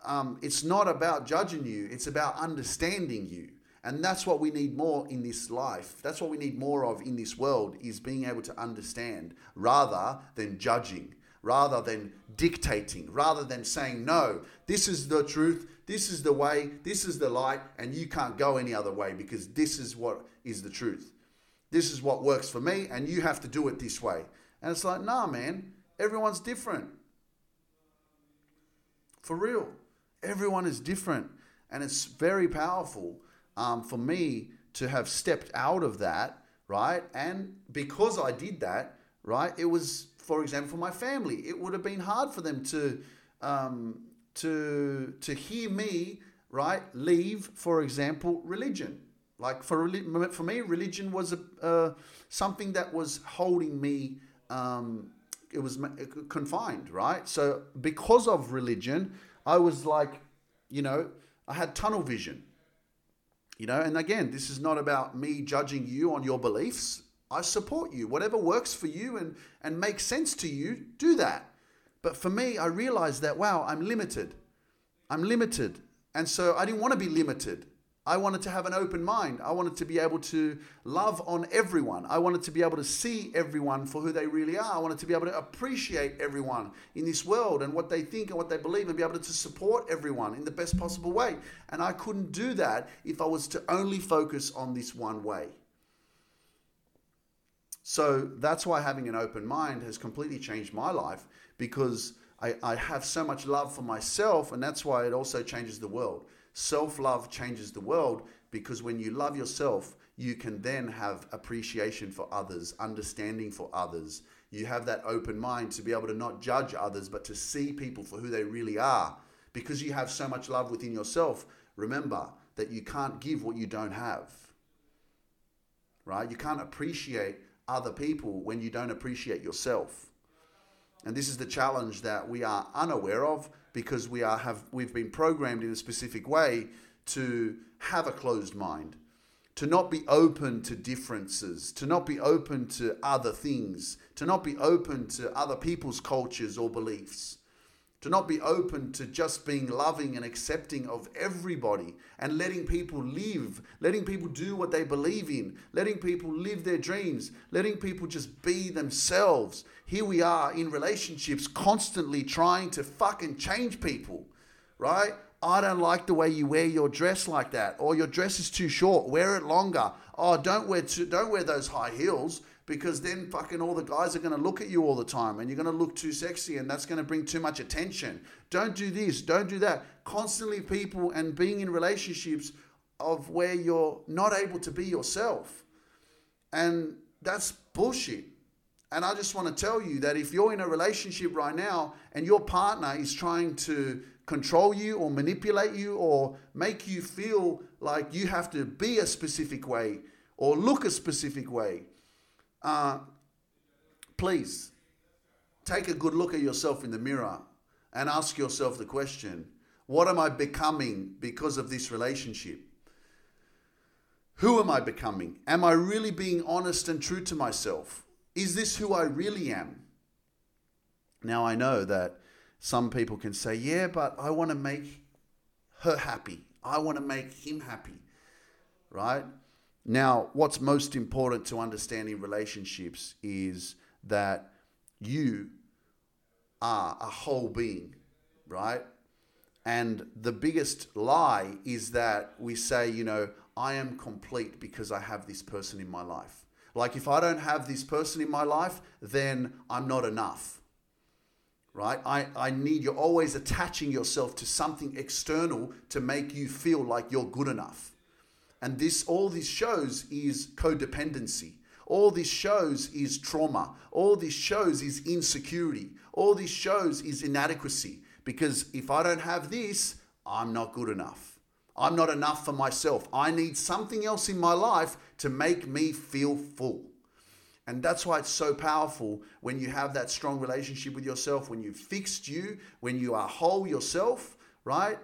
Um, it's not about judging you, it's about understanding you. And that's what we need more in this life. That's what we need more of in this world is being able to understand rather than judging, rather than dictating, rather than saying, no, this is the truth, this is the way, this is the light, and you can't go any other way because this is what is the truth. This is what works for me, and you have to do it this way. And it's like, nah, man, everyone's different. For real. Everyone is different. And it's very powerful um, for me to have stepped out of that, right? And because I did that, right, it was, for example, for my family, it would have been hard for them to um, to to hear me right leave for example religion. Like for for me religion was a, uh, something that was holding me um, it was confined right? So because of religion i was like you know i had tunnel vision. You know and again this is not about me judging you on your beliefs I support you. Whatever works for you and, and makes sense to you, do that. But for me, I realized that, wow, I'm limited. I'm limited. And so I didn't want to be limited. I wanted to have an open mind. I wanted to be able to love on everyone. I wanted to be able to see everyone for who they really are. I wanted to be able to appreciate everyone in this world and what they think and what they believe and be able to support everyone in the best possible way. And I couldn't do that if I was to only focus on this one way. So that's why having an open mind has completely changed my life because I, I have so much love for myself, and that's why it also changes the world. Self love changes the world because when you love yourself, you can then have appreciation for others, understanding for others. You have that open mind to be able to not judge others, but to see people for who they really are. Because you have so much love within yourself, remember that you can't give what you don't have. Right? You can't appreciate other people when you don't appreciate yourself. And this is the challenge that we are unaware of because we are have we've been programmed in a specific way to have a closed mind, to not be open to differences, to not be open to other things, to not be open to other people's cultures or beliefs to not be open to just being loving and accepting of everybody and letting people live, letting people do what they believe in, letting people live their dreams, letting people just be themselves. Here we are in relationships constantly trying to fucking change people, right? I don't like the way you wear your dress like that, or your dress is too short. Wear it longer. Oh, don't wear too, don't wear those high heels because then fucking all the guys are going to look at you all the time and you're going to look too sexy and that's going to bring too much attention. Don't do this, don't do that. Constantly people and being in relationships of where you're not able to be yourself. And that's bullshit. And I just want to tell you that if you're in a relationship right now and your partner is trying to control you or manipulate you or make you feel like you have to be a specific way or look a specific way uh, please take a good look at yourself in the mirror and ask yourself the question what am I becoming because of this relationship? Who am I becoming? Am I really being honest and true to myself? Is this who I really am? Now, I know that some people can say, yeah, but I want to make her happy. I want to make him happy, right? Now, what's most important to understanding relationships is that you are a whole being, right? And the biggest lie is that we say, you know, I am complete because I have this person in my life. Like, if I don't have this person in my life, then I'm not enough, right? I, I need, you're always attaching yourself to something external to make you feel like you're good enough. And this all this shows is codependency. All this shows is trauma. All this shows is insecurity. All this shows is inadequacy. Because if I don't have this, I'm not good enough. I'm not enough for myself. I need something else in my life to make me feel full. And that's why it's so powerful when you have that strong relationship with yourself, when you've fixed you, when you are whole yourself, right?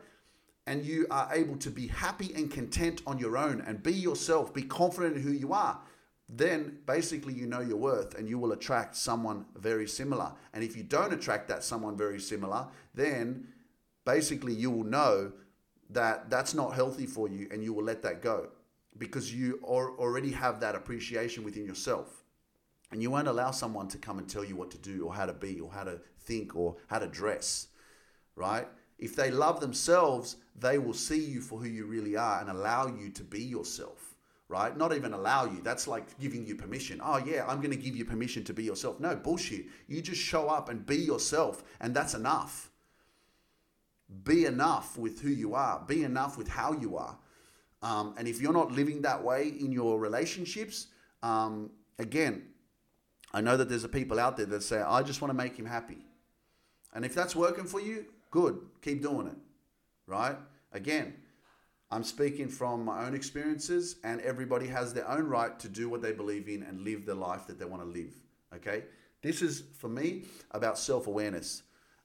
And you are able to be happy and content on your own and be yourself, be confident in who you are, then basically you know your worth and you will attract someone very similar. And if you don't attract that someone very similar, then basically you will know that that's not healthy for you and you will let that go because you already have that appreciation within yourself. And you won't allow someone to come and tell you what to do or how to be or how to think or how to dress, right? If they love themselves, they will see you for who you really are and allow you to be yourself, right? Not even allow you. That's like giving you permission. Oh, yeah, I'm going to give you permission to be yourself. No, bullshit. You just show up and be yourself, and that's enough. Be enough with who you are, be enough with how you are. Um, and if you're not living that way in your relationships, um, again, I know that there's a people out there that say, I just want to make him happy. And if that's working for you, good. Keep doing it right? Again, I'm speaking from my own experiences, and everybody has their own right to do what they believe in and live the life that they want to live. Okay? This is, for me, about self awareness,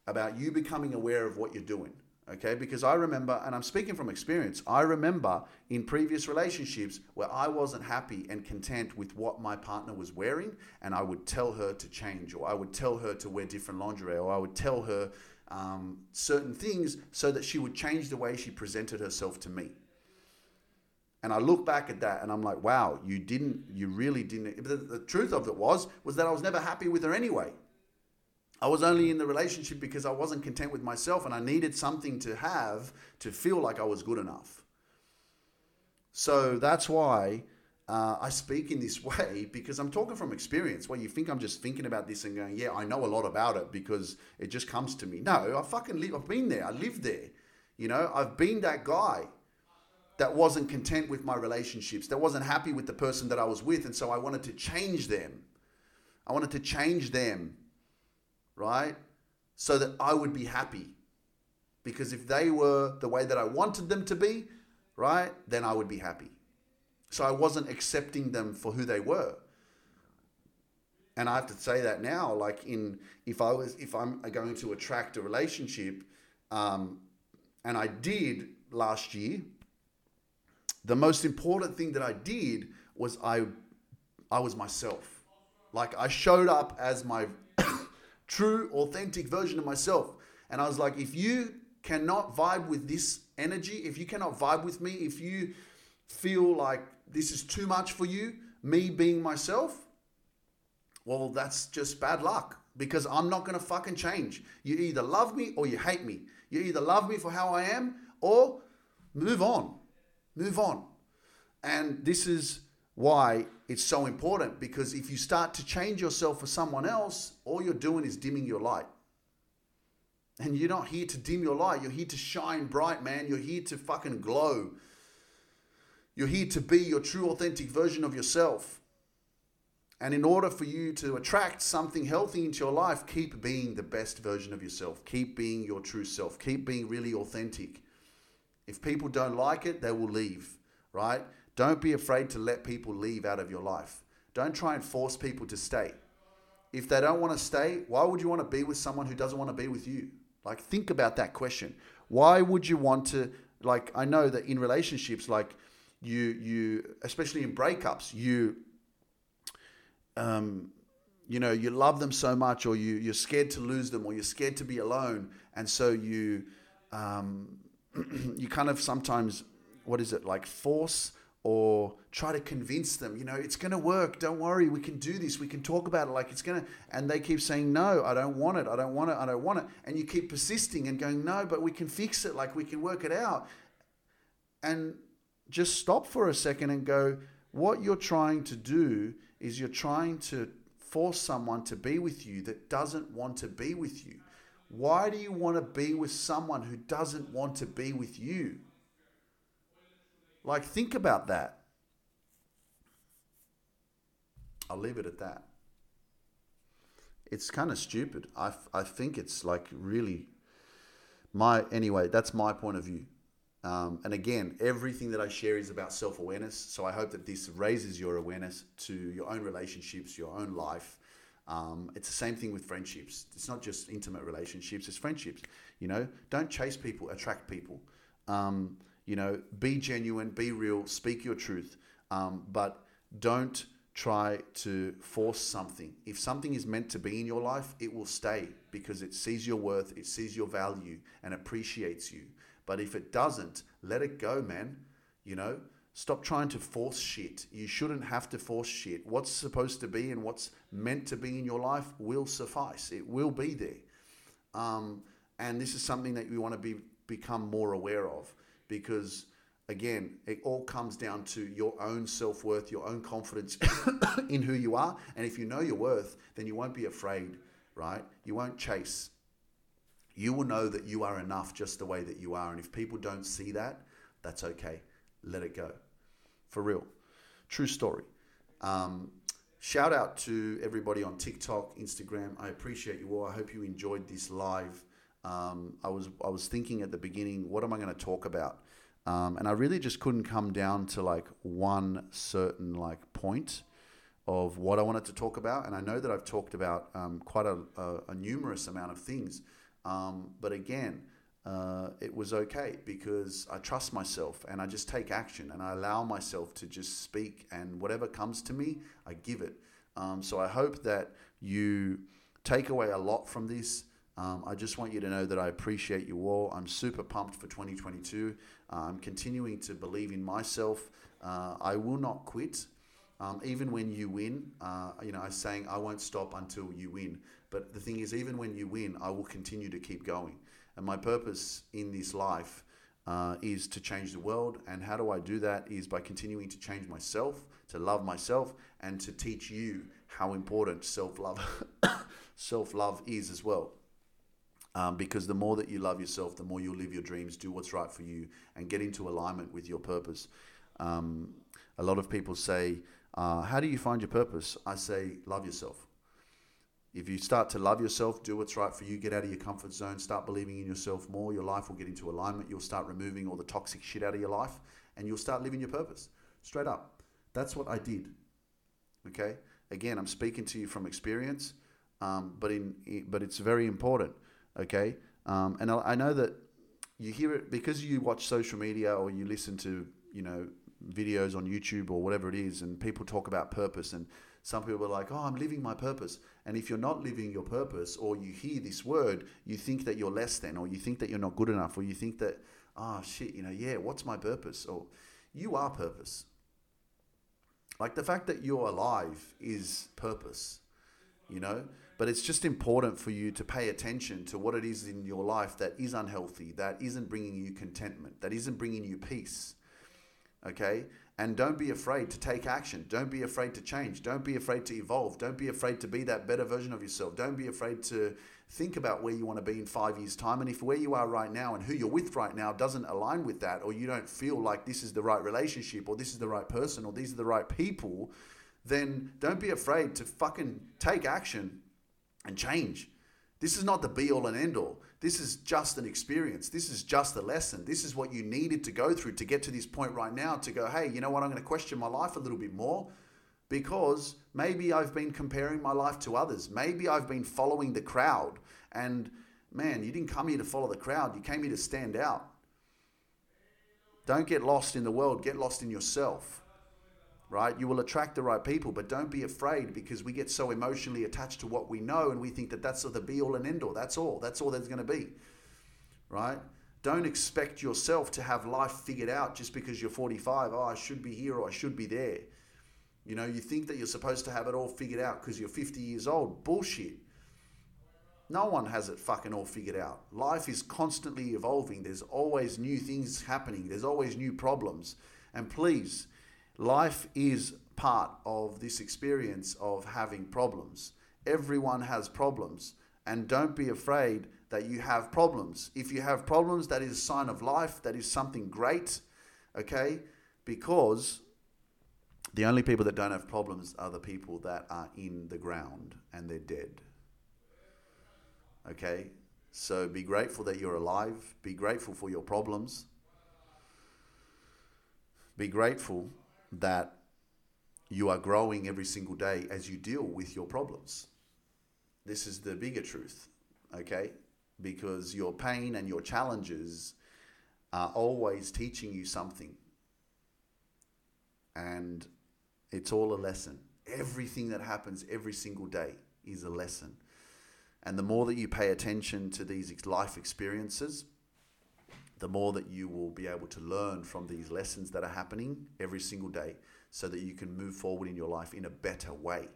about you becoming aware of what you're doing. Okay, because I remember, and I'm speaking from experience, I remember in previous relationships where I wasn't happy and content with what my partner was wearing, and I would tell her to change, or I would tell her to wear different lingerie, or I would tell her um, certain things so that she would change the way she presented herself to me. And I look back at that and I'm like, wow, you didn't, you really didn't. The, the truth of it was, was that I was never happy with her anyway. I was only in the relationship because I wasn't content with myself and I needed something to have to feel like I was good enough. So that's why uh, I speak in this way because I'm talking from experience. Where you think I'm just thinking about this and going, yeah, I know a lot about it because it just comes to me. No, I fucking live. I've been there. I lived there. You know, I've been that guy that wasn't content with my relationships, that wasn't happy with the person that I was with, and so I wanted to change them. I wanted to change them right? So that I would be happy. Because if they were the way that I wanted them to be, right, then I would be happy. So I wasn't accepting them for who they were. And I have to say that now, like in if I was if I'm going to attract a relationship, um, and I did last year, the most important thing that I did was I I was myself. Like I showed up as my true, authentic version of myself. And I was like, if you cannot vibe with this energy, if you cannot vibe with me, if you feel like this is too much for you, me being myself, well, that's just bad luck because I'm not going to fucking change. You either love me or you hate me. You either love me for how I am or move on. Move on. And this is why it's so important because if you start to change yourself for someone else, all you're doing is dimming your light. And you're not here to dim your light. You're here to shine bright, man. You're here to fucking glow. You're here to be your true, authentic version of yourself. And in order for you to attract something healthy into your life, keep being the best version of yourself. Keep being your true self. Keep being really authentic. If people don't like it, they will leave, right? Don't be afraid to let people leave out of your life. Don't try and force people to stay. If they don't want to stay, why would you want to be with someone who doesn't want to be with you? Like, think about that question. Why would you want to, like, I know that in relationships, like, you, you, especially in breakups, you, um, you know, you love them so much, or you, you're scared to lose them, or you're scared to be alone. And so you, um, you kind of sometimes, what is it, like force or try to convince them, you know, it's going to work. Don't worry. We can do this. We can talk about it like it's going to. And they keep saying, no, I don't want it. I don't want it. I don't want it. And you keep persisting and going, no, but we can fix it. Like we can work it out. And just stop for a second and go, what you're trying to do is you're trying to force someone to be with you that doesn't want to be with you. Why do you want to be with someone who doesn't want to be with you? Like, think about that. I'll leave it at that. It's kind of stupid. I, I think it's like really my, anyway, that's my point of view. Um, and again, everything that I share is about self awareness. So I hope that this raises your awareness to your own relationships, your own life. Um, it's the same thing with friendships. It's not just intimate relationships, it's friendships. You know, don't chase people, attract people. Um, you know, be genuine, be real, speak your truth, um, but don't try to force something. If something is meant to be in your life, it will stay because it sees your worth, it sees your value, and appreciates you. But if it doesn't, let it go, man. You know, stop trying to force shit. You shouldn't have to force shit. What's supposed to be and what's meant to be in your life will suffice. It will be there. Um, and this is something that we want to be become more aware of because again, it all comes down to your own self worth, your own confidence in who you are. And if you know your worth, then you won't be afraid, right? You won't chase. You will know that you are enough just the way that you are. And if people don't see that, that's okay. Let it go. For real. True story. Um, shout out to everybody on TikTok, Instagram. I appreciate you all. I hope you enjoyed this live. Um, I was I was thinking at the beginning, what am I going to talk about? Um, and I really just couldn't come down to like one certain like point of what I wanted to talk about. And I know that I've talked about um, quite a, a, a, numerous amount of things. Um, but again, uh, it was okay because I trust myself and I just take action and I allow myself to just speak and whatever comes to me, I give it. Um, so I hope that you take away a lot from this. Um, I just want you to know that I appreciate you all. I'm super pumped for 2022. Uh, I'm continuing to believe in myself. Uh, I will not quit. Um, even when you win, uh, you know, I'm saying I won't stop until you win. But the thing is, even when you win, I will continue to keep going. And my purpose in this life uh, is to change the world. And how do I do that? Is by continuing to change myself, to love myself, and to teach you how important self love self love is as well. Um, because the more that you love yourself, the more you'll live your dreams, do what's right for you, and get into alignment with your purpose. Um, a lot of people say, uh, How do you find your purpose? I say, Love yourself. If you start to love yourself, do what's right for you, get out of your comfort zone, start believing in yourself more, your life will get into alignment. You'll start removing all the toxic shit out of your life and you'll start living your purpose. Straight up. That's what I did. Okay? Again, I'm speaking to you from experience, um, but in but it's very important. Okay? Um, and I, I know that you hear it because you watch social media or you listen to, you know, videos on YouTube or whatever it is, and people talk about purpose and some people are like, oh, I'm living my purpose. And if you're not living your purpose, or you hear this word, you think that you're less than, or you think that you're not good enough, or you think that, oh, shit, you know, yeah, what's my purpose? Or you are purpose. Like the fact that you're alive is purpose, you know? But it's just important for you to pay attention to what it is in your life that is unhealthy, that isn't bringing you contentment, that isn't bringing you peace. Okay? And don't be afraid to take action. Don't be afraid to change. Don't be afraid to evolve. Don't be afraid to be that better version of yourself. Don't be afraid to think about where you want to be in five years' time. And if where you are right now and who you're with right now doesn't align with that, or you don't feel like this is the right relationship, or this is the right person, or these are the right people, then don't be afraid to fucking take action and change. This is not the be all and end all. This is just an experience. This is just a lesson. This is what you needed to go through to get to this point right now to go, hey, you know what? I'm going to question my life a little bit more because maybe I've been comparing my life to others. Maybe I've been following the crowd. And man, you didn't come here to follow the crowd, you came here to stand out. Don't get lost in the world, get lost in yourself right? You will attract the right people, but don't be afraid because we get so emotionally attached to what we know and we think that that's the be all and end all. That's all. That's all there's going to be, right? Don't expect yourself to have life figured out just because you're 45. Oh, I should be here or I should be there. You know, you think that you're supposed to have it all figured out because you're 50 years old. Bullshit. No one has it fucking all figured out. Life is constantly evolving. There's always new things happening. There's always new problems. And please, Life is part of this experience of having problems. Everyone has problems, and don't be afraid that you have problems. If you have problems, that is a sign of life, that is something great, okay? Because the only people that don't have problems are the people that are in the ground and they're dead. Okay? So be grateful that you're alive. Be grateful for your problems. Be grateful that you are growing every single day as you deal with your problems. This is the bigger truth, okay? Because your pain and your challenges are always teaching you something. And it's all a lesson. Everything that happens every single day is a lesson. And the more that you pay attention to these life experiences, the more that you will be able to learn from these lessons that are happening every single day so that you can move forward in your life in a better way.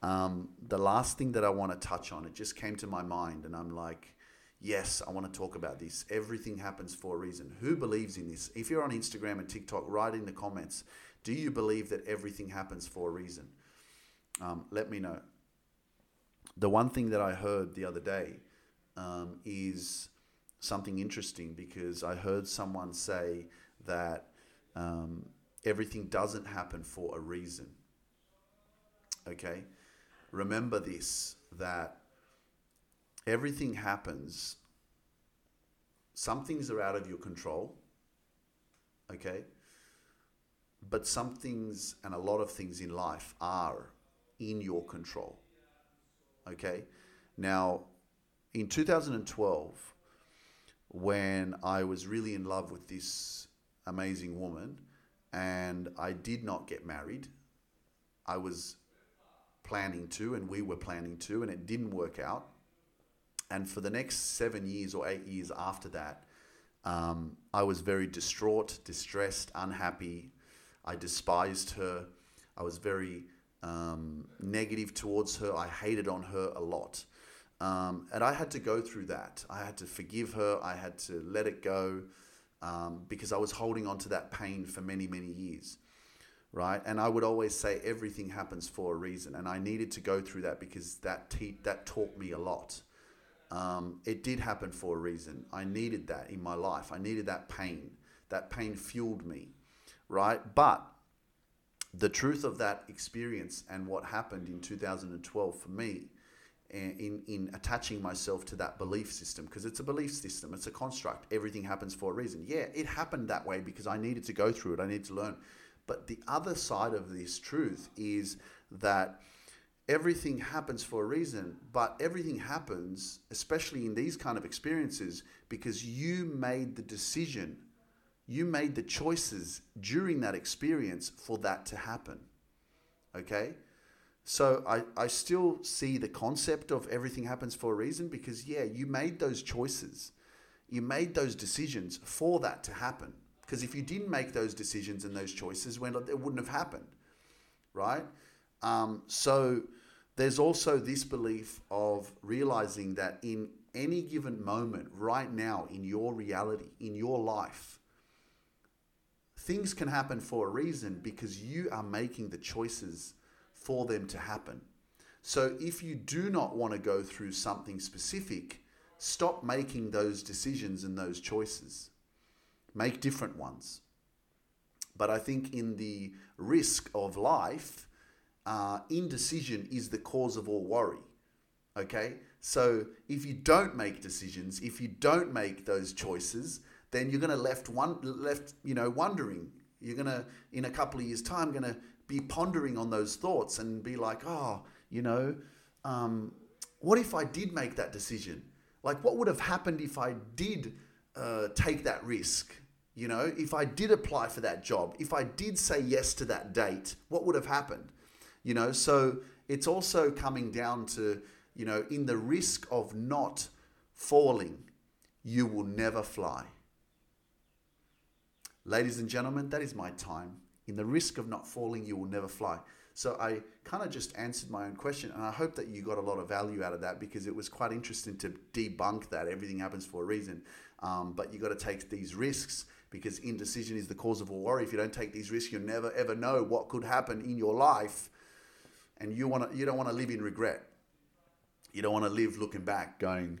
Um, the last thing that I want to touch on, it just came to my mind, and I'm like, yes, I want to talk about this. Everything happens for a reason. Who believes in this? If you're on Instagram and TikTok, write in the comments do you believe that everything happens for a reason? Um, let me know. The one thing that I heard the other day um, is something interesting because I heard someone say that um, everything doesn't happen for a reason. Okay? Remember this that everything happens, some things are out of your control. Okay? But some things and a lot of things in life are in your control. Okay? Now, in 2012, when I was really in love with this amazing woman and I did not get married. I was planning to, and we were planning to, and it didn't work out. And for the next seven years or eight years after that, um, I was very distraught, distressed, unhappy. I despised her. I was very um, negative towards her. I hated on her a lot. Um, and I had to go through that. I had to forgive her. I had to let it go um, because I was holding on to that pain for many, many years. Right. And I would always say everything happens for a reason. And I needed to go through that because that, te- that taught me a lot. Um, it did happen for a reason. I needed that in my life. I needed that pain. That pain fueled me. Right. But the truth of that experience and what happened in 2012 for me in, in attaching myself to that belief system because it's a belief system, it's a construct. Everything happens for a reason. Yeah, it happened that way because I needed to go through it, I needed to learn. But the other side of this truth is that everything happens for a reason, but everything happens, especially in these kind of experiences, because you made the decision, you made the choices during that experience for that to happen. Okay? So I, I still see the concept of everything happens for a reason because, yeah, you made those choices. You made those decisions for that to happen. Because if you didn't make those decisions and those choices, well, it wouldn't have happened, right? Um, so there's also this belief of realizing that in any given moment, right now, in your reality, in your life, things can happen for a reason because you are making the choices for them to happen. So if you do not want to go through something specific, stop making those decisions and those choices. Make different ones. But I think in the risk of life, uh, indecision is the cause of all worry. Okay? So if you don't make decisions, if you don't make those choices, then you're going to left one left you know wondering. You're going to in a couple of years' time going to be pondering on those thoughts and be like, oh, you know, um, what if I did make that decision? Like, what would have happened if I did uh, take that risk? You know, if I did apply for that job, if I did say yes to that date, what would have happened? You know, so it's also coming down to, you know, in the risk of not falling, you will never fly. Ladies and gentlemen, that is my time. In the risk of not falling, you will never fly. So I kind of just answered my own question, and I hope that you got a lot of value out of that because it was quite interesting to debunk that everything happens for a reason. Um, but you got to take these risks because indecision is the cause of all worry. If you don't take these risks, you'll never ever know what could happen in your life, and you want to you don't want to live in regret. You don't want to live looking back, going,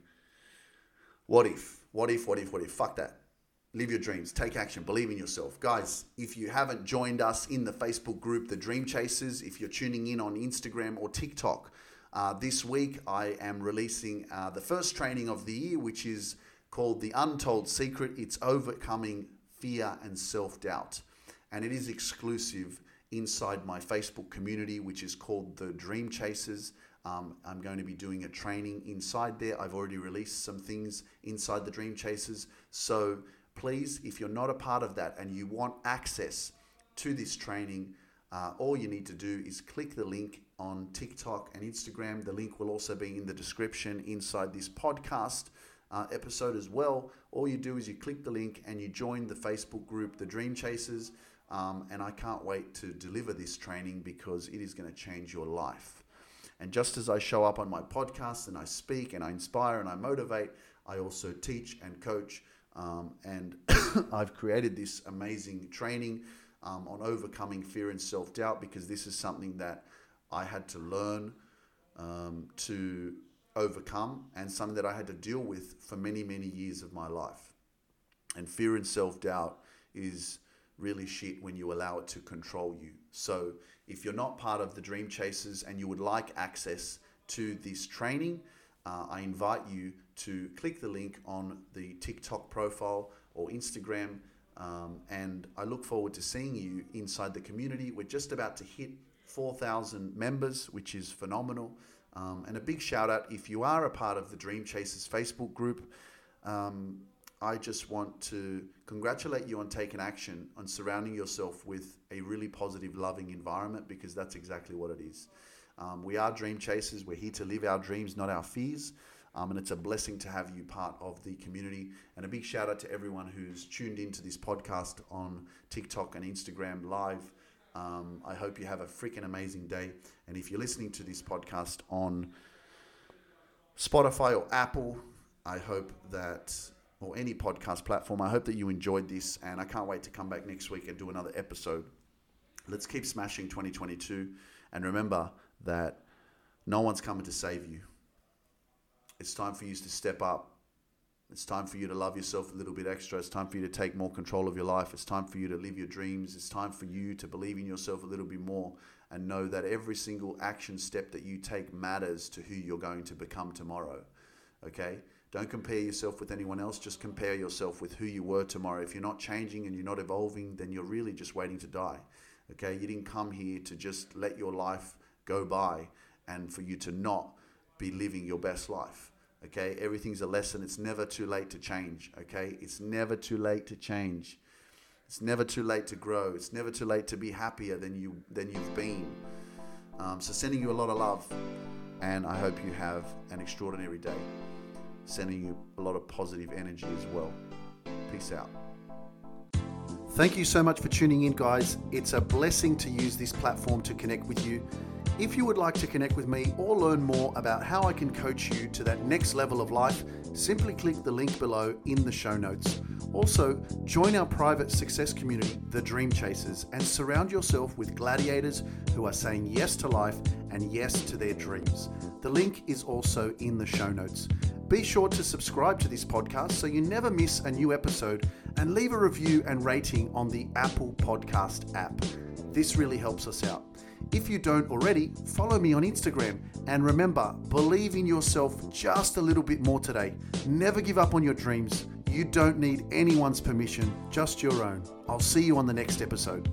"What if? What if? What if? What if?" Fuck that live your dreams, take action, believe in yourself. Guys, if you haven't joined us in the Facebook group, The Dream Chasers, if you're tuning in on Instagram or TikTok, uh, this week I am releasing uh, the first training of the year, which is called The Untold Secret. It's overcoming fear and self doubt. And it is exclusive inside my Facebook community, which is called The Dream Chasers. Um, I'm going to be doing a training inside there. I've already released some things inside the Dream Chasers. So please, if you're not a part of that and you want access to this training, uh, all you need to do is click the link on TikTok and Instagram. The link will also be in the description inside this podcast uh, episode as well. All you do is you click the link and you join the Facebook group, The Dream Chasers. Um, and I can't wait to deliver this training because it is going to change your life. And just as I show up on my podcast and I speak and I inspire and I motivate, I also teach and coach um, and I've created this amazing training um, on overcoming fear and self doubt because this is something that I had to learn um, to overcome and something that I had to deal with for many, many years of my life. And fear and self doubt is really shit when you allow it to control you. So, if you're not part of the Dream Chasers and you would like access to this training, uh, I invite you to click the link on the TikTok profile or Instagram. Um, and I look forward to seeing you inside the community. We're just about to hit 4,000 members, which is phenomenal. Um, and a big shout out if you are a part of the Dream Chasers Facebook group. Um, I just want to congratulate you on taking action, on surrounding yourself with a really positive, loving environment because that's exactly what it is. Um, we are dream chasers. We're here to live our dreams, not our fears. Um, and it's a blessing to have you part of the community. And a big shout out to everyone who's tuned into this podcast on TikTok and Instagram live. Um, I hope you have a freaking amazing day. And if you're listening to this podcast on Spotify or Apple, I hope that, or any podcast platform, I hope that you enjoyed this. And I can't wait to come back next week and do another episode. Let's keep smashing 2022. And remember that no one's coming to save you. It's time for you to step up. It's time for you to love yourself a little bit extra. It's time for you to take more control of your life. It's time for you to live your dreams. It's time for you to believe in yourself a little bit more and know that every single action step that you take matters to who you're going to become tomorrow. Okay? Don't compare yourself with anyone else. Just compare yourself with who you were tomorrow. If you're not changing and you're not evolving, then you're really just waiting to die. Okay? You didn't come here to just let your life go by and for you to not be living your best life. Okay, everything's a lesson. It's never too late to change. Okay, it's never too late to change. It's never too late to grow. It's never too late to be happier than you than you've been. Um, so sending you a lot of love, and I hope you have an extraordinary day. Sending you a lot of positive energy as well. Peace out. Thank you so much for tuning in, guys. It's a blessing to use this platform to connect with you. If you would like to connect with me or learn more about how I can coach you to that next level of life, simply click the link below in the show notes. Also, join our private success community, The Dream Chasers, and surround yourself with gladiators who are saying yes to life and yes to their dreams. The link is also in the show notes. Be sure to subscribe to this podcast so you never miss a new episode and leave a review and rating on the Apple Podcast app. This really helps us out. If you don't already, follow me on Instagram. And remember, believe in yourself just a little bit more today. Never give up on your dreams. You don't need anyone's permission, just your own. I'll see you on the next episode.